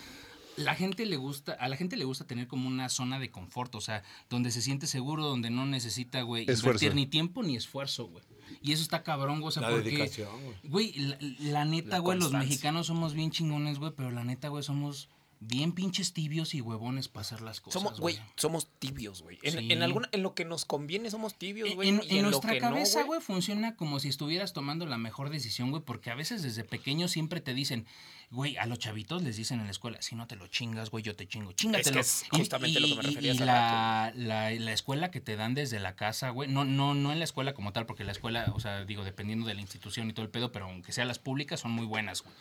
La gente le gusta, a la gente le gusta tener como una zona de confort, o sea, donde se siente seguro, donde no necesita, güey, Esfuerzo. invertir ni tiempo ni esfuerzo, güey. Y eso está cabrón, güey, o sea, La porque, dedicación, güey. güey, la, la neta, La güey, los mexicanos somos bien chingones, güey, pero la neta, güey, somos bien pinches tibios y huevones para hacer las cosas, Somos, güey, somos tibios, güey. En, Sí. en, alguna- en lo que nos conviene somos tibios, güey. en- y en nuestra que cabeza, güey, funciona como si estuvieras tomando la mejor decisión, güey, porque a veces desde pequeño siempre te dicen, güey, a los chavitos les dicen en la escuela, si no te lo chingas, güey, yo te chingo, chingatelo. es justamente lo que me refería Y, la, la, la escuela que te dan desde la casa, güey, no, no, no en la escuela como tal, porque la escuela, o sea, digo, dependiendo de la institución y todo el pedo, pero aunque sean las públicas, son muy buenas, güey.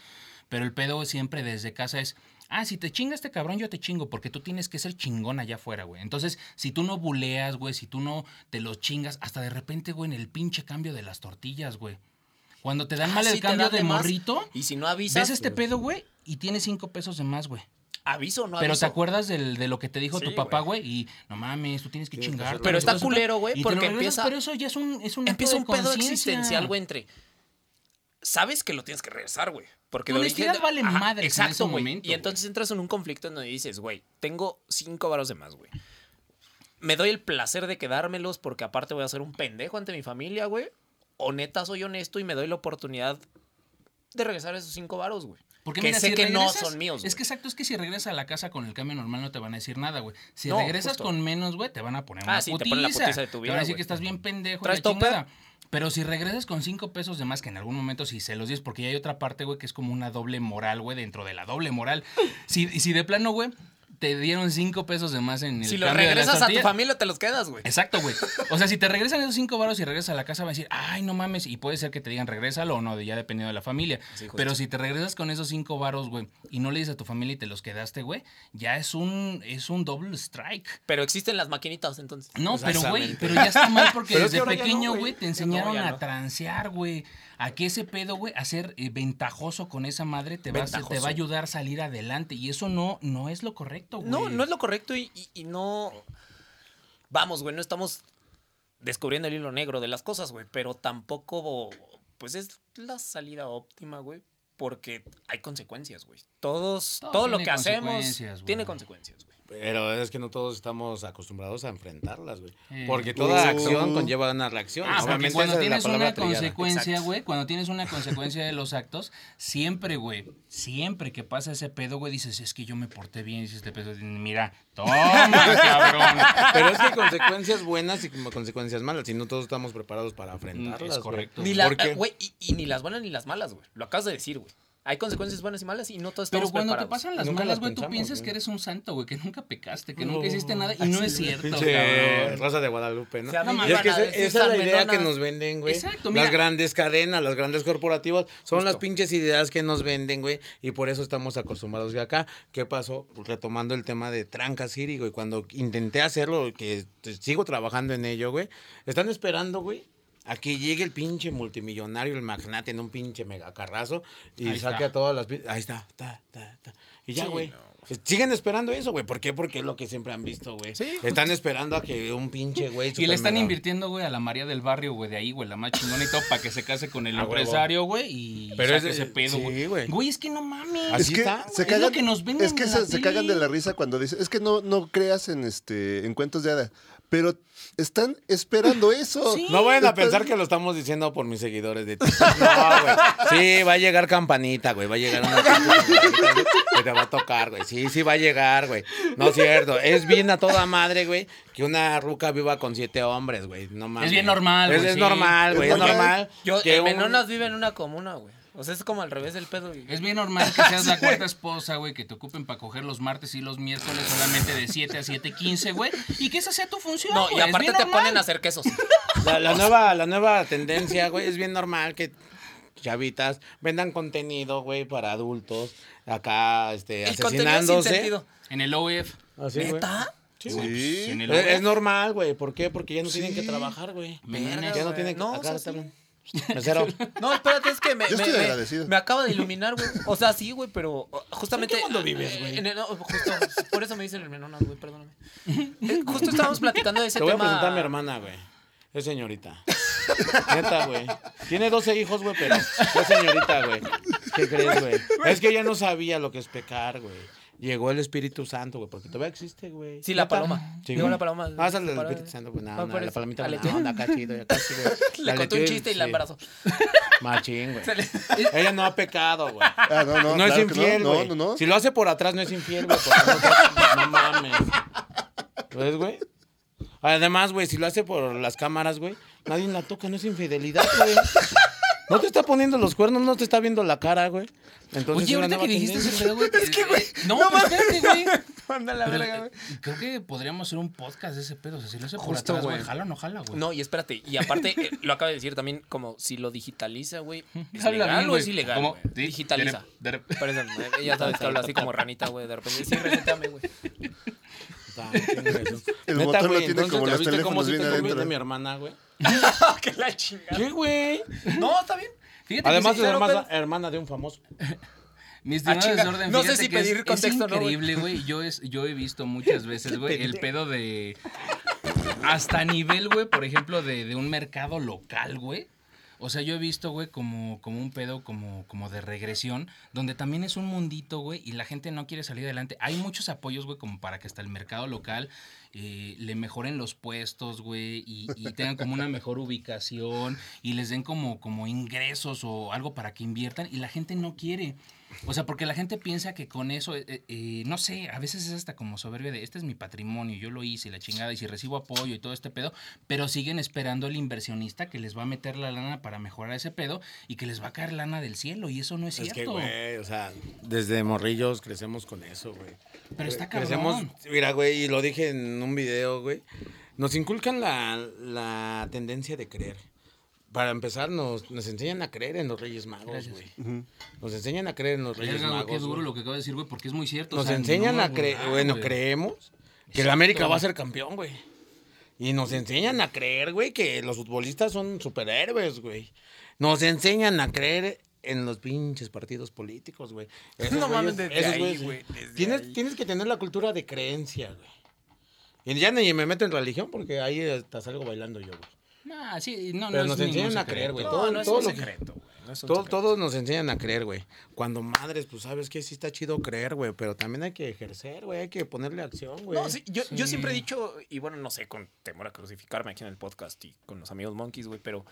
Pero el pedo siempre desde casa es, ah, si te chinga este cabrón, yo te chingo, porque tú tienes que ser chingón allá afuera, güey. Entonces, si tú no buleas, güey, si tú no te los chingas, hasta de repente, güey, en el pinche cambio de las tortillas, güey. Cuando te dan Ah, mal el sí, cambio de más. morrito, Y si no avisas. ves este pedo, güey, y tienes cinco pesos de más, güey. ¿Aviso o no Pero aviso? ¿te acuerdas del- de lo que te dijo Sí, tu papá, güey. Y no mames, tú tienes que Tienes chingar. Pero está culero, güey, porque empieza- Pero eso ya es un, es un Empieza un pedo existencial, güey, entre... Sabes que lo tienes que regresar, güey. Porque origen- honestidad vale madres en Exacto, ese güey. momento, Y entonces entras en un conflicto en donde dices, güey, tengo cinco varos de más, güey. Me doy el placer de quedármelos porque aparte voy a ser un pendejo ante mi familia, güey. O neta soy honesto y me doy la oportunidad de regresar esos cinco varos, güey. Porque que mira, sé si que no regresas- son míos, Es que exacto, es que si regresas a la casa con el cambio normal no te van a decir nada, güey. Si No, regresas justo. con menos, güey, te van a poner Ah, una sí, putiza. te ponen la putiza de tu Te vida, van a decir güey. que estás bien pendejo y ¿Traes la. Pero si regresas con cinco pesos de más, que en algún momento si se los dices, porque ya hay otra parte, güey, que es como una doble moral, güey, dentro de la doble moral. Si, si de plano, güey, te dieron cinco pesos de más en el Si lo cambio de las regresas a tu familia, te los quedas, güey. Exacto, güey. O sea, si te regresan esos cinco varos y regresas a la casa, van a decir, ay, no mames. Y puede ser que te digan, regrésalo o no, ya dependiendo de la familia. Sí. Pero si te regresas con esos cinco varos, güey, y no le dices a tu familia y te los quedaste, güey, ya es un, es un double strike. Pero existen las maquinitas, entonces. No, pero güey, pero ya está mal porque desde pequeño, güey. te no, enseñaron a transear, güey. A que ese pedo, güey, a ser eh, ventajoso con esa madre te va, a hacer- te Ventajoso. va a ayudar a salir adelante. Y eso no, no es lo correcto, güey. No, no es lo correcto y, y- y no. Vamos, güey, no estamos descubriendo el hilo negro de las cosas, güey. Pero tampoco, pues es la salida óptima, güey. Porque hay consecuencias, güey. Todos, Todo todo, lo que hacemos güey. tiene consecuencias, güey. Pero es que no todos estamos acostumbrados a enfrentarlas, güey. Eh. Porque toda Uh. acción conlleva una reacción. Ah, Obviamente cuando esa es la tienes una trillada. consecuencia, güey, cuando tienes una consecuencia de los actos, siempre, güey, siempre que pasa ese pedo, güey, dices, es que yo me porté bien, dices este pedo, mira, toma, cabrón. Pero es que hay consecuencias buenas y como consecuencias malas. Y no todos estamos preparados para enfrentarlas. Mm, es güey. correcto. Ni la, ¿Por qué? güey, y, y ni las buenas ni las malas, güey. Lo acabas de decir, güey. Hay consecuencias buenas y malas y no todos Pero estamos cuando te pasan las Nunca malas, las güey, tú piensas güey. que eres un santo, güey, que nunca pecaste, que No. nunca hiciste nada, y no es cierto, cabrón. Rosa de Guadalupe, ¿no? O sea, a mí No, me y es van que a esa, es la idea que nos venden, güey. Exacto, mira. Las grandes cadenas, las grandes corporativas, son las pinches ideas que nos venden, güey. Y por eso estamos acostumbrados de acá. ¿Qué pasó? Pues retomando el tema de Tranca City, güey. Cuando intenté hacerlo, que sigo trabajando en ello, güey. Están esperando, güey. A que llegue el pinche multimillonario, el magnate en un pinche megacarrazo y Ahí saque está. a todas las... Ahí está, ta, ta, ta. Y ya, Sí, güey. no, Siguen esperando eso, güey. ¿Por qué? Porque es lo que siempre han visto, güey. Sí, Están esperando a que un pinche, güey... Y le están invirtiendo, güey, a la María del Barrio, güey, de ahí, güey, la más chingona y todo, para que se case con el A huevo. empresario, güey, y Pero saque es- ese pedo, güey. güey. Güey, es que no mames. Así es que está, se Es cagan, lo que nos venden es que en se, la se cagan de la risa cuando dicen, es que no, no creas en este en cuentos de hada, pero están esperando eso. Sí. No vayan a Están- pensar que lo estamos diciendo por mis seguidores de TikTok. No, güey. Sí, va a llegar campanita, güey. Va a llegar una que te va a tocar, güey. Sí, sí va a llegar, güey. No es cierto. Es bien a toda madre, güey, que una ruca viva con siete hombres, güey. No mames. Es bien normal, Es, güey, es sí. normal, güey. Es Es normal. Yo, que el un- Menonas vive en una comuna, güey. O sea, es como al revés del pedo. y- Es bien normal que seas la cuarta esposa, güey, que te ocupen para coger los martes y los miércoles solamente de 7 a 7.15, güey, y que esa sea tu función, No, güey, y aparte te normal. ponen a hacer quesos. La, la nueva, la nueva tendencia, güey, es bien normal que chavitas vendan contenido, güey, para adultos. Acá, este, El contenido sin asesinándose. sentido. En el OF. Así, güey. ¿Neta? Sí, güey. Sí. En el Es, normal, güey. ¿Por qué? Porque ya no tienen que trabajar, güey. Verga, Ya no güey. tienen que... No, acá o sea, sí. Mesero. No, espérate, es que me, Yo me- estoy me- agradecido. me acaba de iluminar, güey. O sea, sí, güey, pero uh, justamente. ¿En qué mundo vives, güey? en el- no, justo, por eso me dicen el Menonas, güey, perdóname. Eh, Justo estábamos platicando de ese Te voy a tema. presentar a mi hermana, güey. Es señorita. Neta, güey. Tiene 12 hijos, güey, pero es señorita, güey. ¿Qué crees, güey? Es que ella no sabía lo que es pecar, güey. Llegó el Espíritu Santo, güey, porque todavía existe, güey. Sí, la paloma. Sí, Llegó la paloma. Ah, sale el Espíritu Santo. No, no, por la palomita. No, no, acá chido, acá chido. Le contó un chiste y la embarazó. Machín, güey. Ella no ha pecado, güey. Ah, no, no, No, es claro infiel, güey. no, no, no. Si lo hace por atrás, no es infiel, güey. no mames. ¿Ves, güey? Además, güey, si lo hace por las cámaras, güey, nadie la toca, no es infidelidad, güey. No te está poniendo los cuernos, no te está viendo la cara, güey. Entonces, Oye, ahorita que dijiste ese pedo, güey. Es que, güey. No, pero espérate, güey. Manda la verga, eh, güey. creo que podríamos hacer un podcast de ese pedo. O sea, si lo hace por Justo, atrás, güey. ¿Jala o no jala, güey? No, y espérate, y aparte, eh, lo acaba de decir también, como si lo digitaliza, güey. ¿Es Habla legal bien, o es güey. ilegal? Como, güey? sí, Digitaliza. de- de- Parece, eh, ya sabes que habla así como ranita, güey, de repente. Sí, reseteame, güey. Razón. El Neta, motor lo güey, tiene entonces, como ¿ya los viste cómo teléfonos sí te bien conviene adentro. mi hermana, güey? que la chingada. ¿Qué, güey? No, está bien. Fíjate Además que es sí, pero- hermana, pero- hermana de un famoso. Mi estimado Ah, chinga. desorden, No sé fíjate si que pedir es, contexto, es ¿no, güey? increíble, güey. Yo, es, yo he visto muchas veces, güey, el pedo de... Hasta nivel, güey, por ejemplo, de, de un mercado local, güey. O sea, yo he visto, güey, como, como un pedo como, como de regresión, donde también es un mundito, güey, y la gente no quiere salir adelante. Hay muchos apoyos, güey, como para que hasta el mercado local eh, le mejoren los puestos, güey, y, y tengan como una mejor ubicación y les den como, como ingresos o algo para que inviertan, y la gente no quiere. O sea, porque la gente piensa que con eso, eh, eh, eh, no sé, a veces es hasta como soberbia de, este es mi patrimonio, yo lo hice, la chingada, y si recibo apoyo y todo este pedo, pero siguen esperando el inversionista que les va a meter la lana para mejorar ese pedo y que les va a caer lana del cielo, y eso no es Es cierto. que, güey, o sea, desde morrillos crecemos con eso, güey. pero está cabrón. mira, güey, y lo dije en un video, güey. Nos inculcan la, la tendencia de creer. Para empezar, nos, nos enseñan a creer en los Reyes Magos, güey. Nos enseñan a creer en los Reyes Verga, Magos. qué duro lo que acabo de decir, güey, porque es muy cierto. o Nos sea, enseñan no a creer, bueno, güey. creemos que el. América va a ser campeón, güey. Y nos enseñan a creer, güey, que los futbolistas son superhéroes, güey. Nos enseñan a creer en los pinches partidos políticos, güey. No mames, desde esos ahí, güeyes, güey, Tienes, ahí. tienes que tener la cultura de creencia, güey. Y ya ni me meto en religión porque ahí hasta salgo bailando yo, güey. Nah, sí, no, Pero no nos enseñan a creer, güey. No, todo no es un secreto, güey. No es un todo- secreto. todos nos enseñan a creer, güey. Cuando madres, pues sabes que sí está chido creer, güey. Pero también hay que ejercer, güey. Hay que ponerle acción, güey. No, sí, yo, yo siempre he dicho, y bueno, no sé, con temor a crucificarme aquí en el podcast y con los amigos monkeys, güey, pero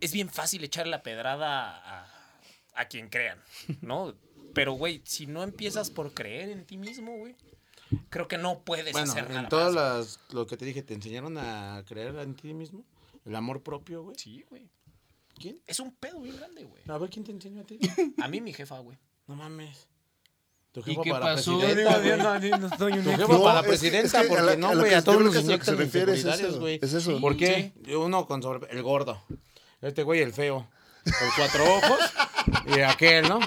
es bien fácil echar la pedrada a, a quien crean, ¿no? Pero, güey, si no empiezas por creer en ti mismo, güey, creo que no puedes Bueno, hacer nada en todas más, las, lo que te dije, ¿te enseñaron a creer en ti mismo? ¿El amor propio, güey? Sí, güey. ¿Quién? Es un pedo bien grande, güey. A ver, ¿quién te enseñó a ti? A mí mi jefa, güey. No mames. Tu ¿Y jefa qué para pasó? presidenta, güey. no soy Tu jefa No, para presidenta, es que a porque la- no, a güey, a todos a lo que inyectan se refiere, es inseguridades, eso, güey. es eso. ¿Por qué? Uno con sobre... El gordo. Este güey, el feo. El cuatro ojos. y aquel, ¿no?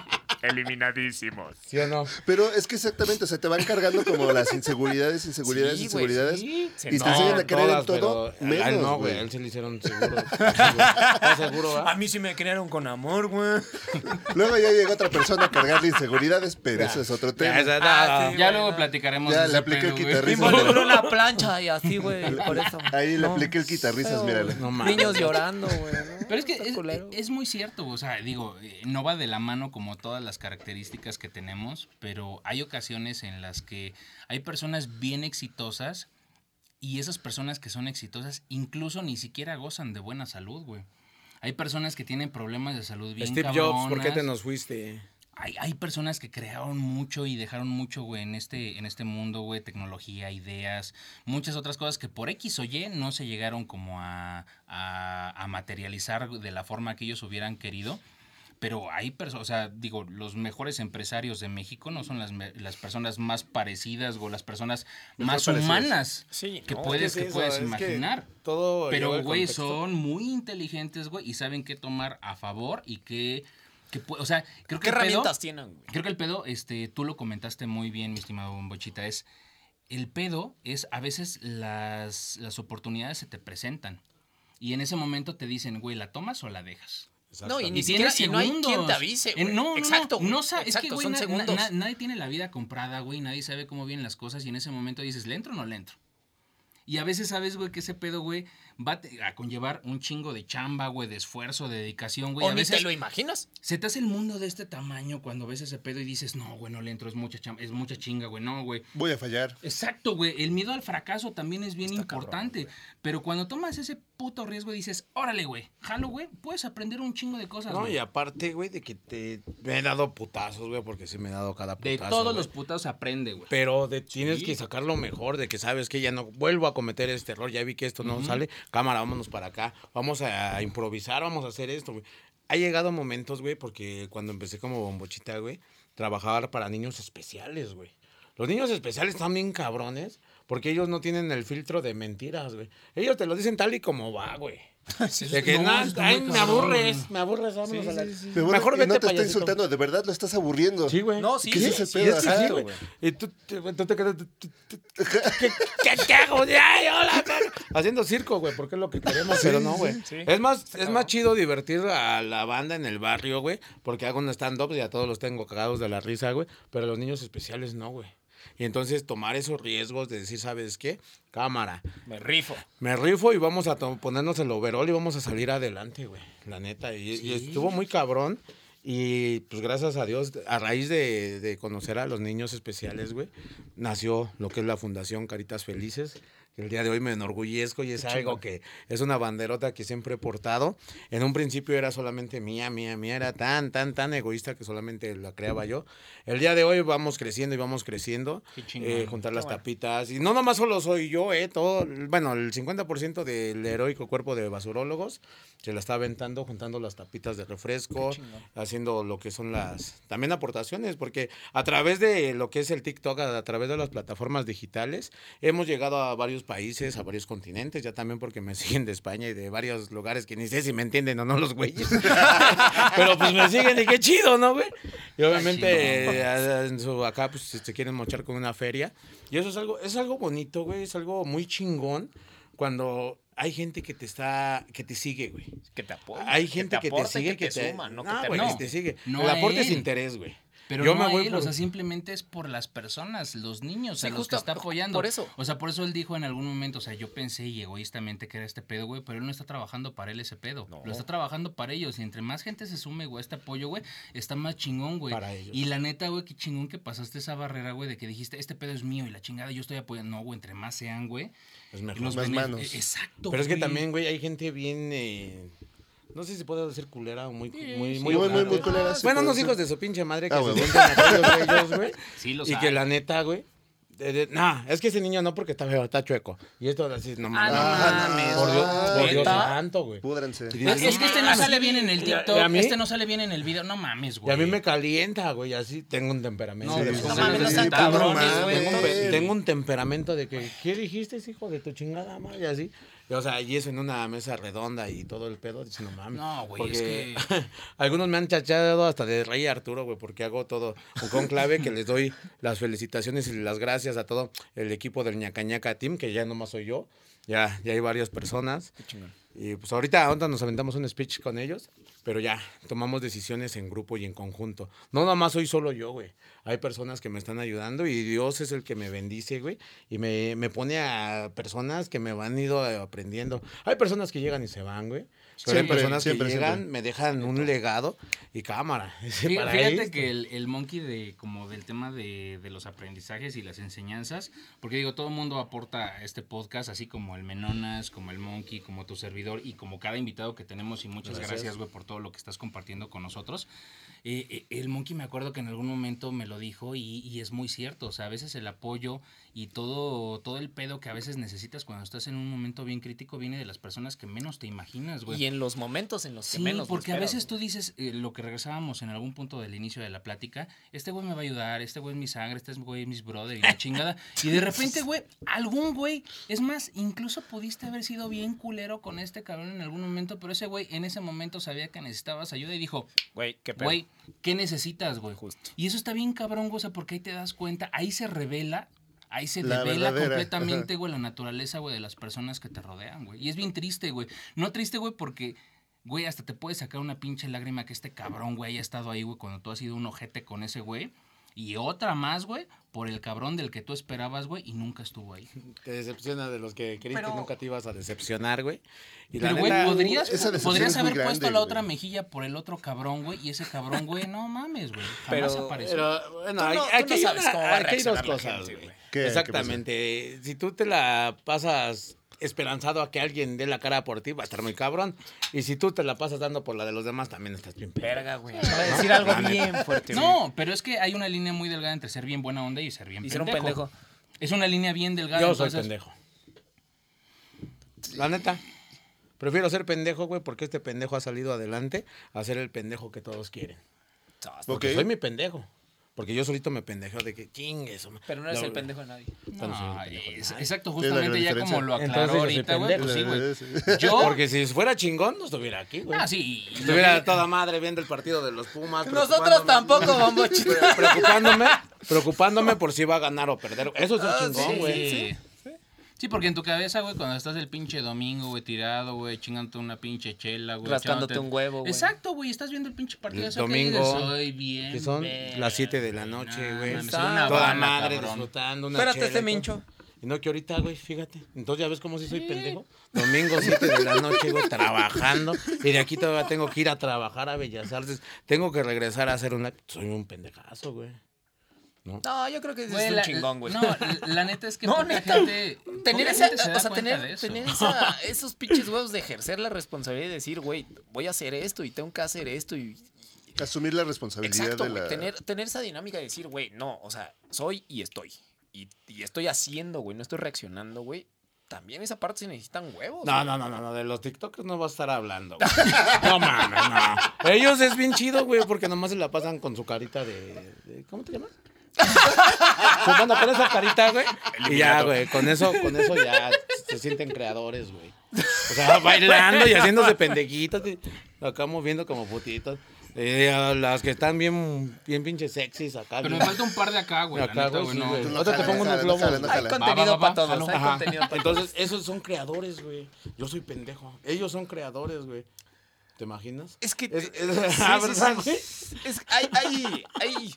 Eliminadísimos. ¿Sí o no? Pero es que exactamente, se te van cargando como las inseguridades, inseguridades, Sí, inseguridades. sí. Se Y te no, enseñan a creer en todo, él menos, no, güey. él se le hicieron seguro. ¿Estás seguro, va? A mí sí me crearon con amor, güey. Luego ya llega otra persona a cargarle inseguridades, pero eso es otro tema. Ya, esa- Ah, sí, Ya luego platicaremos Ya le apliqué el guitarrista. Involucró una plancha y así, güey, por eso. Ahí le apliqué el guitarristas, mírale. Niños llorando, güey. ¿no? Pero es que es muy cierto, o sea, digo, eh, no va de la mano como todas las características que tenemos, pero hay ocasiones en las que hay personas bien exitosas y esas personas que son exitosas incluso ni siquiera gozan de buena salud, güey. Hay personas que tienen problemas de salud bien Steve Jobs, ¿por qué te nos fuiste? hay, hay personas que crearon mucho y dejaron mucho, güey, en este, en este mundo, güey, tecnología, ideas, muchas otras cosas que por X o Y no se llegaron como a, a, a materializar de la forma que ellos hubieran querido. Pero hay personas, o sea, digo, los mejores empresarios de México no son las, me- las personas más parecidas o las personas Mejor más humanas Sí, que no, puedes, ¿qué es que puedes Es que imaginar. Todo Pero, güey, son muy inteligentes, güey, y saben qué tomar a favor y qué... qué pu- o sea, creo que ¿Qué el pedo- herramientas tienen, güey? Creo que el pedo, este, tú lo comentaste muy bien, mi estimado Bombochita, es el pedo es a veces las, las oportunidades se te presentan. Y en ese momento te dicen, güey, ¿la tomas o la dejas? No, y ni siquiera y no hay quien te avise, güey. no, no, Exacto, no, güey. no sa- es que, Exacto, güey, son na- segundos. na- nadie tiene la vida comprada, güey, nadie sabe cómo vienen las cosas y en ese momento dices, ¿le entro o no le entro? Y a veces sabes, güey, que ese pedo, güey, va a conllevar un chingo de chamba, güey, de esfuerzo, de dedicación, güey. o a ni veces te lo imaginas. se te hace el mundo de este tamaño cuando ves ese pedo y dices, no, güey, no le entro, es mucha chamba, es mucha chinga, güey, no, güey. Voy a fallar. Exacto, güey. El miedo al fracaso también es bien Está importante. pero cuando tomas ese puto riesgo y dices, órale, güey, jalo, güey, puedes aprender un chingo de cosas, No, güey. y aparte, güey, de que te me he dado putazos, güey, porque sí me he dado cada putazo. de todos güey. los putados se aprende, güey. Pero de, tienes Sí. que sacar lo mejor, de que sabes que ya no vuelvo a cometer este error, ya vi que esto no sale, cámara, vámonos para acá, vamos a improvisar, vamos a hacer esto, güey. Ha llegado momentos, güey, porque cuando empecé como bombochita, güey, trabajaba para niños especiales, güey. Los niños especiales están bien cabrones, porque ellos no tienen el filtro de mentiras, güey. Ellos te lo dicen tal y como va, güey. De que, No, está ay, me aburres, me aburres, vámonos a la... Pero bueno, Mejor y vete no te está payasito. insultando, de verdad lo estás aburriendo. Sí, güey. No, sí, ¿Qué sí, es ese sí, pedo? Ajá. sí, güey. Y tú, te- tú te quedas. ¿Qué, qué, qué hago? ¡Ay, hola! Haciendo circo, güey, porque es lo que queremos, pero no, güey. Es más, es más chido divertir a la banda en el barrio, güey, porque hago un stand-up y a todos los tengo cagados de la risa, güey, pero a los niños especiales no, güey. Y entonces tomar esos riesgos de decir, ¿sabes qué? Cámara. Me rifo. Me rifo y vamos a ponernos el overall y vamos a salir adelante, güey. La neta. Y, y estuvo muy cabrón. Y pues gracias a Dios, a raíz de, de conocer a los niños especiales, güey, nació lo que es la Fundación Caritas Felices. Que El día de hoy me enorgullezco y es algo que es una banderota que siempre he portado. En un principio era solamente mía, mía, mía. Era tan, tan, tan egoísta que solamente la creaba yo. El día de hoy vamos creciendo y vamos creciendo. Qué. Eh, juntar las tapitas. Y no nomás solo soy yo, eh, todo, bueno, el 50% del heroico cuerpo de basurólogos se la está aventando, juntando las tapitas de refresco, haciendo lo que son las, también aportaciones, porque a través de lo que es el TikTok, a, a través de las plataformas digitales, hemos llegado a varios países, a varios continentes, ya también porque me siguen de España y de varios lugares que ni sé si me entienden o no los güeyes. Pero pues me siguen y qué chido, ¿no, güey? Y obviamente eh, a- en su- acá pues se quieren mochar con una feria. Y eso es algo, es algo bonito, güey, es algo muy chingón cuando hay gente que te está, que te sigue, güey. Que te apoya. Hay gente que te, aporta y sigue, que te, suma, no que Ah, te güey, no. que te sigue. No el aporte es interés, güey. Pero Yo no me a voy él, por- o sea, simplemente es por las personas, los niños, Sí, a los justo, que está apoyando. por eso. O sea, por eso él dijo en algún momento, o sea, yo pensé y egoístamente que era este pedo, güey, pero él no está trabajando para él ese pedo. Lo está trabajando para ellos. Y entre más gente se sume, güey, a este apoyo, güey, está más chingón, güey. Para ellos. Y la neta, güey, qué chingón que pasaste esa barrera, güey, de que dijiste, este pedo es mío y la chingada, yo estoy apoyando. No, güey, entre más sean, güey. Es mejor. los Más manos. Exacto. Pero es que güey. también, güey, hay gente bien. eh, no sé si puedo decir culera o muy. muy, sí, muy, Muy, muy, culera, sí bueno, unos hijos de su pinche madre que Ah, se huevo. sienten aquellos de ellos, güey. Sí, los Y hay. que la neta, güey. de- de- nah, es que ese niño no porque está feo, está chueco. Y esto así, no mames. no Ah, mames, Por Dios, ah, por Dios santo, güey. Púdranse. Y Es, que este no sale bien en el Y a- TikTok, y a mí- este no sale bien en el video, no mames, Y güey. a mí me calienta, güey, así tengo un temperamento. No, mames, no cabrones, güey. tengo, un, temperamento de que, ¿qué dijiste, hijo de tu chingada madre? Y así. O sea, y eso en una mesa redonda y todo el pedo, dice, no mames. No, güey, es algunos me han chachado hasta de Rey Arturo, güey, porque hago todo un conclave que les doy las felicitaciones y las gracias a todo el equipo del ñacañaca Team, que ya nomás soy yo. Ya, ya hay varias personas. Y pues ahorita, ahorita nos aventamos un speech con ellos, pero ya tomamos decisiones en grupo y en conjunto. No nada más soy solo yo, güey. Hay personas que me están ayudando y Dios es el que me bendice, güey. Y me, me pone a personas que me van ido aprendiendo. Hay personas que llegan y se van, güey. Pero hay personas siempre, que llegan, siempre. me dejan un legado y cámara. Para Fíjate que el, el monkey de como del tema de, de los aprendizajes y las enseñanzas, porque digo, todo el mundo aporta a este podcast, así como el Menonas, como el monkey, como tu servidor y como cada invitado que tenemos y muchas gracias, güey, por todo lo que estás compartiendo con nosotros. Eh, eh, el monkey me acuerdo que en algún momento me lo dijo y, y es muy cierto, o sea, a veces el apoyo y todo, todo el pedo que a veces necesitas cuando estás en un momento bien crítico viene de las personas que menos te imaginas, güey. Y en los momentos en los que Sí, menos. porque a veces tú dices eh, lo que regresábamos en algún punto del inicio de la plática, este güey me va a ayudar, este güey es mi sangre, este güey es mis brother y la chingada. Y de repente, güey, algún güey, es más, incluso pudiste haber sido bien culero con este cabrón en algún momento, pero ese güey en ese momento sabía que necesitabas ayuda y dijo, Güey, qué pedo. güey, ¿qué necesitas, güey? Justo. Y eso está bien cabrón, güey, o sea, porque ahí te das cuenta, ahí se revela. Ahí se La revela verdadera, completamente, güey, la naturaleza, güey, de las personas que te rodean, güey. Y es bien triste, güey. No triste, güey, porque, güey, hasta te puede sacar una pinche lágrima que este cabrón, güey, haya estado ahí, güey, cuando tú has sido un ojete con ese güey. Y otra más, güey, por el cabrón del que tú esperabas, güey, y nunca estuvo ahí. Te decepciona de los que creíste Pero- nunca te ibas a decepcionar, güey. Y Pero, güey, podrías, podrías haber puesto la güey. otra mejilla por el otro cabrón, güey, y ese cabrón, güey, no mames, güey. Jamás Pero- apareció. Pero bueno, no- hay- tú aquí, no hay una- aquí hay dos cosas, gente, güey. Exactamente. Si tú te la pasas esperanzado a que alguien dé la cara por ti, va a estar muy cabrón. Y si tú te la pasas dando por la de los demás, también estás bien pedo. Verga, güey. Acaba de decir algo bien fuerte, güey. No, pero es que hay una línea muy delgada entre ser bien buena onda y ser bien Y ser un pendejo. pendejo. Es una línea bien delgada. Yo soy entonces- pendejo. La neta. Prefiero ser pendejo, güey, porque este pendejo ha salido adelante a ser el pendejo que todos quieren. Porque soy mi pendejo. Porque yo solito me pendejeo de que chingue eso. Pero no eres Lo- el pendejo de nadie. Pero no soy No, el pendejo de es- nadie. exacto, justamente ya como lo aclaró ahorita, güey, pues sí, güey. Yo, Porque si fuera chingón, no estuviera aquí, güey. ah, sí, Estuviera toda madre viendo el partido de los Pumas. Nosotros tampoco. Pre- Preocupándome, preocupándome por si va a ganar o perder. Eso es un chingón, Sí, güey. sí. Sí, porque en tu cabeza, güey, cuando estás el pinche domingo, güey, tirado, güey, chingándote una pinche chela, güey. Rascándote echándote- un huevo, güey. Exacto, güey, estás viendo el pinche partido. El que domingo, dices, Soy bien. Que son las 7 de la noche, no güey. una Toda madre cabrón. disfrutando una Espérate, chela este mincho. Y no que ahorita, güey, fíjate. Entonces ya ves cómo sí soy pendejo. Domingo 7 de la noche, güey, trabajando. Y de aquí todavía tengo que ir a trabajar a Bellas Artes. Tengo que regresar a hacer una... Soy un pendejazo, güey. No, yo creo que es Güey, un la- chingón, güey. No, la- neta es que No, poca neta. gente. Tener, poca esa, gente se da o sea, tener, de eso. tener esa- esos pinches huevos de ejercer la responsabilidad y decir, güey, voy a hacer esto y tengo que hacer esto y... Asumir la responsabilidad Exacto, de güey, la... tener, tener esa dinámica de decir, güey, no, o sea, soy y estoy. Y, y estoy haciendo, güey, no estoy reaccionando, güey. También esa parte se necesitan huevos. No, güey. no, no, no, no, de los TikTokers no va a estar hablando. güey. No mames, no. Ellos es bien chido, güey, porque nomás se la pasan con su carita de. de- ¿Cómo te llamas? Pues bueno, con esa carita, güey. Y ya, güey, con eso, con eso ya se sienten creadores, güey. O sea, bailando y haciéndose pendejitos. y acá moviendo como putitos. Eh, las que están bien, bien pinches sexys acá. Pero me falta un par de acá, güey. Acá, güey, sí, no. No te pongo no unos globos. Hay contenido para todos, hay Ajá. contenido para todos. Entonces, esos son creadores, güey. Yo soy pendejo. Ellos son creadores, güey. ¿Te imaginas? Es que... Es- te- es- sí, ah. Es, hay, hay, hay...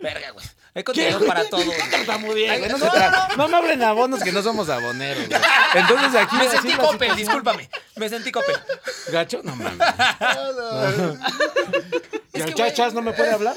Verga, güey. Hay contenido para. Tartamudeé, Ay, güey, No, no, no, no me hablen abonos que no somos aboneros, güey. Entonces aquí. Me así sentí la Coppel, discúlpame. Me sentí Coppel. ¿Gacho? No mames. Es que, ¿Chachas no me puede hablar?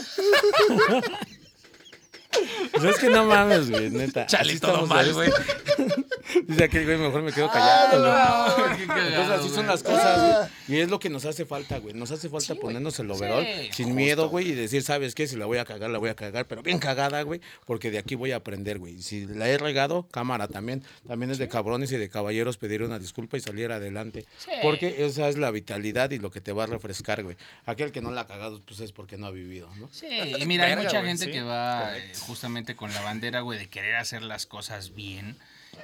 Pues es que no mames, güey, neta. Chale, todo mal, ahorita. Dice aquel güey, mejor me quedo callado. güey. Qué Entonces cagado, así son güey. las cosas, güey. Y es lo que nos hace falta, güey. Nos hace falta Sí, güey. ponernos el overall Sí, sin justo. miedo, güey, y decir, ¿sabes qué? Si la voy a cagar, la voy a cagar, pero bien cagada, güey, porque de aquí voy a aprender, güey. Y Si la he regado, cámara también. También es de cabrones y de caballeros pedir una disculpa y salir adelante. Sí. Porque esa es la vitalidad y lo que te va a refrescar, güey. Aquel que no la ha cagado, pues es porque no ha vivido, ¿no? Sí, y mira, hay mucha güey, gente sí. que va eh, justamente con la bandera, güey, de querer hacer las cosas bien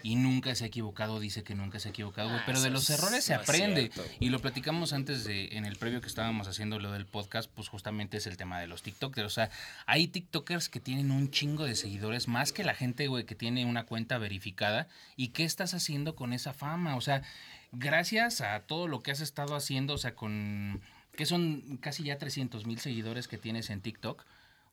y nunca se ha equivocado, dice que nunca se ha equivocado, güey, Ah, pero de los es- errores se aprende. cierto. Y lo platicamos antes de, en el previo que estábamos haciendo lo del podcast, pues justamente es el tema de los TikTokers. O sea, hay TikTokers que tienen un chingo de seguidores, más que la gente, güey, que tiene una cuenta verificada. ¿Y qué estás haciendo con esa fama? O sea, gracias a todo lo que has estado haciendo, o sea, con que son casi ya 300 mil seguidores que tienes en TikTok.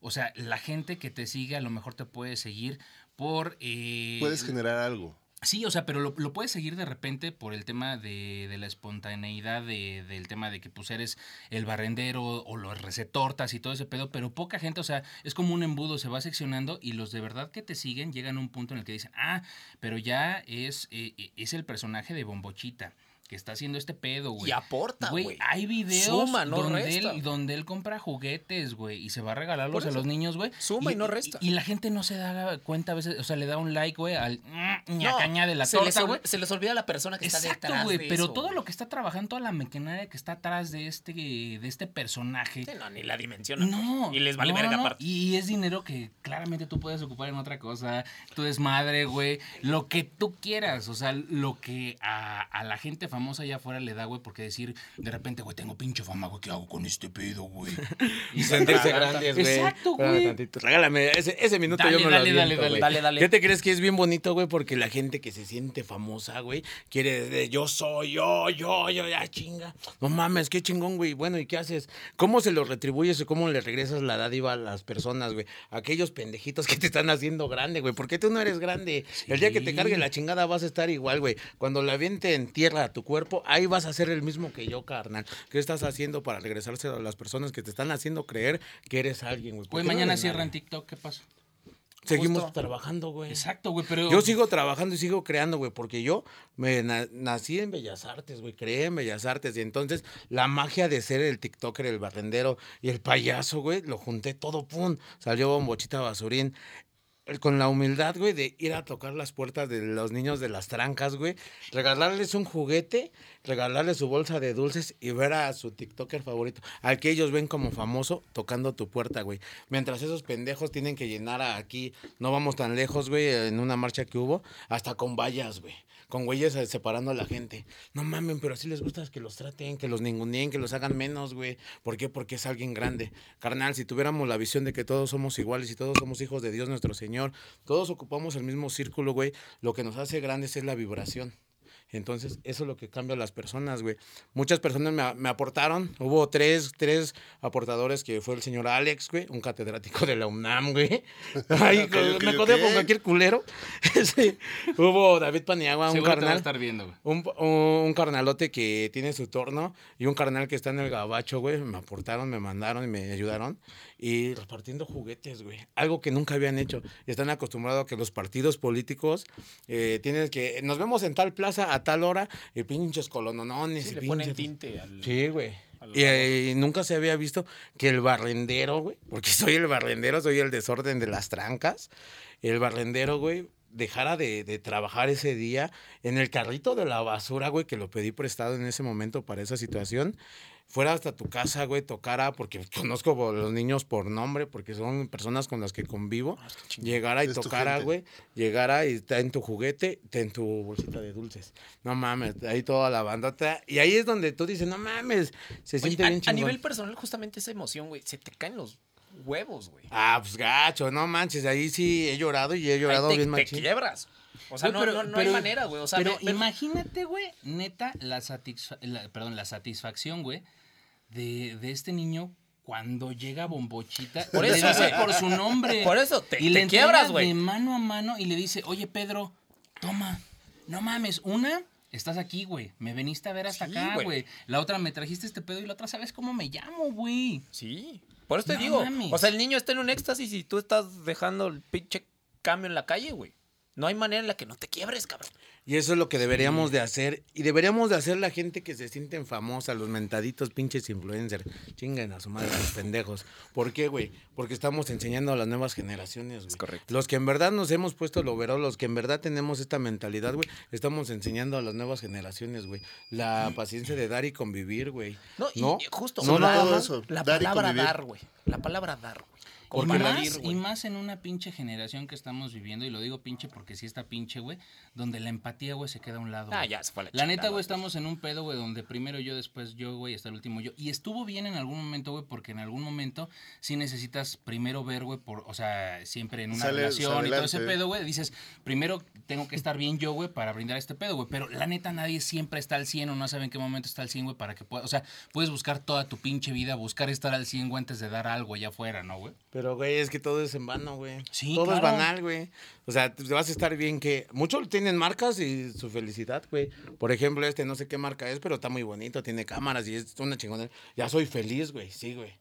O sea, la gente que te sigue a lo mejor te puede seguir por... eh, Puedes generar algo. Sí, o sea, pero lo, lo puedes seguir de repente por el tema de, de la espontaneidad, de- del tema de que pues eres el barrendero o los recetortas y todo ese pedo, pero poca gente, o sea, es como un embudo, se va seccionando y los de verdad que te siguen llegan a un punto en el que dicen, ah, pero ya es, eh, eh, es el personaje de Bombochita que está haciendo este pedo, güey. Y aporta, güey. Hay videos Suma, no donde, resta. él, donde él compra juguetes, güey, y se va a regalarlos a los niños, güey. Suma y no resta. Y, la gente no se da cuenta a veces, o sea, le da un like, güey, al mm, ñacaña de la se, torta, güey. se les olvida la persona que está Exacto, detrás güey, de pero eso, todo lo que está trabajando, toda la maquinaria que está atrás de este, de este personaje. Sí, no, ni la dimensionan. No. Y les vale no, verga no, aparte. Y es dinero que claramente tú puedes ocupar en otra cosa. Tu desmadre, güey. Lo que tú quieras. O sea, lo que a, a la gente famosa allá afuera le da, güey, porque decir de repente, güey, tengo pinche fama, güey, ¿qué hago con este pedo, güey? Y sentirse grandes, güey. Exacto, güey. Regálame ese, ese minuto Dale, yo me dale, lo dale, aviento, dale. güey. Dale, dale. ¿Qué te crees que es bien bonito, güey? Porque la gente que se siente famosa, güey, quiere de yo soy, yo, yo, yo, ya chinga. No mames, qué chingón, güey. Bueno, ¿y qué haces? ¿Cómo se lo retribuyes o cómo le regresas la dádiva a las personas, güey? Aquellos pendejitos que te están haciendo grande, güey. ¿Por qué tú no eres grande? El día que te cargue la chingada vas a estar igual, güey. Cuando la aviente en tierra a tu cuerpo, ahí vas a ser el mismo que yo, carnal. ¿Qué estás haciendo para regresarse a las personas que te están haciendo creer que eres alguien, güey? ¿Por Güey, qué no mañana cierran? TikTok, ¿qué pasa? Seguimos Justo. trabajando, güey. Exacto, güey, pero. Yo sigo trabajando y sigo creando, güey, porque yo me na- nací en Bellas Artes, güey, creé en Bellas Artes y entonces la magia de ser el TikToker, el barrendero y el payaso, güey, lo junté todo, pum, salió Bombochita Basurín. Con la humildad, güey, de ir a tocar las puertas de los niños de las trancas, güey, regalarles un juguete, regalarles su bolsa de dulces y ver a su TikToker favorito, al que ellos ven como famoso, tocando tu puerta, güey. Mientras esos pendejos tienen que llenar aquí, no vamos tan lejos, güey, en una marcha que hubo, hasta con vallas, güey. Con güeyes eh, separando a la gente. No mamen, pero así les gusta que los traten, que los ninguneen, que los hagan menos, güey. ¿Por qué? Porque es alguien grande. Carnal, si tuviéramos la visión de que todos somos iguales y todos somos hijos de Dios nuestro Señor, todos ocupamos el mismo círculo, güey, lo que nos hace grandes es la vibración. Entonces, eso es lo que cambia a las personas, güey. Muchas personas me, me aportaron. Hubo tres, tres aportadores que fue el señor Alex, güey, un catedrático de la UNAM, güey. Ay, me acordé ok. con cualquier culero. Sí. Hubo David Paniagua, un Seguro carnal. estar viendo, güey. Un, un carnalote que tiene su torno y un carnal que está en el gabacho, güey. Me aportaron, me mandaron y me ayudaron. Y repartiendo juguetes, güey. Algo que nunca habían hecho. Están acostumbrados a que los partidos políticos eh, tienen que. Nos vemos en tal plaza a tal hora y pinches colononones. Sí, y le ponen tinte al. Sí, güey. los Y, eh, nunca se había visto que el barrendero, güey, porque soy el barrendero, soy el desorden de las trancas, el barrendero, güey, dejara de, de trabajar ese día en el carrito de la basura, güey, que lo pedí prestado en ese momento para esa situación, fuera hasta tu casa, güey, tocara, porque conozco a los niños por nombre, porque son personas con las que convivo, llegara y tocara, güey, llegara y está en tu juguete, en tu bolsita de dulces. No mames, ahí toda la bandota. Y ahí es donde tú dices, no mames, se Oye, siente a, bien a chingón. nivel personal, justamente esa emoción, güey, se te caen los huevos, güey. Ah, pues gacho, no manches, ahí sí he llorado y he Ahí llorado te, bien te machín. quiebras. O sea, Güey, pero- no, no hay pero- manera, güey. O sea, pero imagínate, güey, neta, la, satisfa- la- perdón, la satisfacción, güey, de, de este niño cuando llega Bombochita. Por eso, güey. por su nombre. Por eso, te- y te le quiebras, güey. De mano a mano y le dice, oye, Pedro, toma, no mames, una... Estás aquí, güey. Me veniste a ver hasta Sí, acá, güey. güey. La otra me trajiste este pedo y la otra sabes cómo me llamo, güey. Sí. Por eso te No digo. mames. O sea, el niño está en un éxtasis y tú estás dejando el pinche cambio en la calle, güey. No hay manera en la que no te quiebres, cabrón. Y eso es lo que deberíamos de hacer. Y deberíamos de hacer la gente que se sienten famosa, los mentaditos pinches influencers. Chinguen a su madre los pendejos. ¿Por qué, güey? Porque estamos enseñando a las nuevas generaciones, güey. correcto. Los que en verdad nos hemos puesto el overall, los que en verdad tenemos esta mentalidad, güey, estamos enseñando a las nuevas generaciones, güey. La paciencia de dar y convivir, güey. No, y, ¿No? y justo, No, nada eso. la dar palabra dar, güey. La palabra dar, güey. Y Compartir, más, y más en una pinche generación que estamos viviendo, y lo digo pinche porque sí está pinche, güey, donde la empatía, güey, se queda a un lado. Ah, ya se fue la La neta, güey, estamos en un pedo, güey, donde primero yo, después yo, güey, hasta el último yo. Y estuvo bien en algún momento, güey, porque en algún momento sí necesitas primero ver, güey, por, o sea, siempre en una Sales relación y todo ese pedo, güey, dices, primero tengo que estar bien yo, güey, para brindar este pedo, güey. Pero la neta, nadie siempre está al 100 o no sabe en qué momento está al 100, güey, para que pueda, o sea, puedes buscar toda tu pinche vida, buscar estar al 100, güey, antes de dar algo allá afuera, ¿no, güey? Pero, güey, es que todo es en vano, güey. Sí, Todo es banal, güey. O sea, te vas a estar bien que... Muchos tienen marcas y su felicidad, güey. Por ejemplo, este no sé qué marca es, pero está muy bonito, tiene cámaras y es una chingona. Ya soy feliz, güey, sí, güey.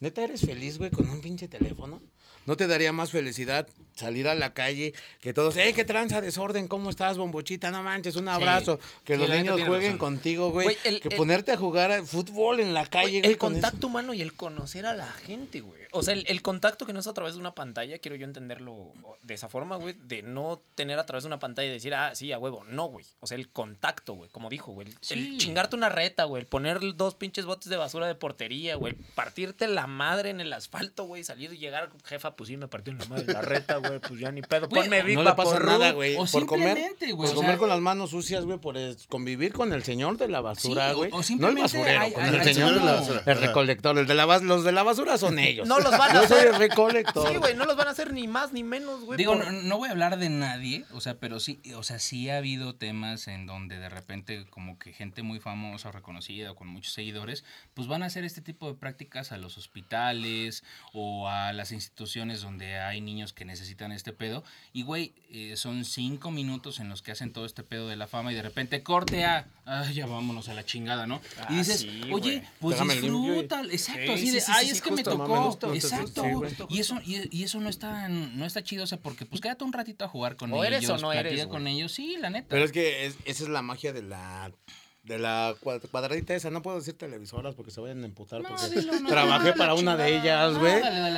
¿Neta eres feliz, güey, con un pinche teléfono? ¿No te daría más felicidad salir a la calle que todos, ¡eh, qué tranza, desorden! ¿Cómo estás, bombochita? No manches, un abrazo. Que Sí, los niños jueguen razón. contigo, güey. Güey, el- Que el- ponerte a jugar a fútbol en la calle, Güey, güey. el con eso. contacto humano y el conocer a la gente, güey. O sea, el, el contacto que no es a través de una pantalla, quiero yo entenderlo de esa forma, güey, de no tener a través de una pantalla y decir, ah, sí, a huevo. No, güey. O sea, el contacto, güey, como dijo, güey. El, chingarte una reta, güey. El poner dos pinches botes de basura de portería, güey. Partirte la madre en el asfalto, güey. Salir y llegar, jefa, pues sí, me partió en la madre la reta, güey. Pues ya ni pedo. Güey, Ponme no le pasa Vaporub. nada, güey. o Por comer, simplemente, güey, por o comer sea- con las manos sucias, güey, por es- convivir con el señor de la basura, Sí, o- güey. o no el simplemente basurero, hay- con hay- el hay señor de la como- basura. El recolector, el de la bas- los de la basura son ellos. No los van a Yo soy hacer. el recolector. Sí, güey, no los van a hacer ni más ni menos, güey. Digo, por- no, no voy a hablar de nadie, o sea, pero sí, o sea, sí ha habido temas en donde de repente como que gente muy famosa o reconocida o con muchos seguidores, pues van a hacer este tipo de prácticas a los hospitales o a las instituciones donde hay niños que necesitan este pedo. Y, güey, eh, son cinco minutos en los que hacen todo este pedo de la fama y de repente corte a, ay, ya vámonos a la chingada, ¿no? y Ah, dices, sí, oye, pues Déjame y- exacto, Sí, así sí, de, sí, ay, sí, es que me tocó, mame, justo, exacto, y eso, y, y eso no está, no está chido, o sea, porque pues quédate un ratito a jugar con O ellos, eres o no eres, con ellos, sí, la neta. Pero es que es- esa es la magia de la de la cua- cuadradita esa, no puedo decir televisoras porque se vayan a emputar. No, porque dilo, no, trabajé no, para una de ellas, güey.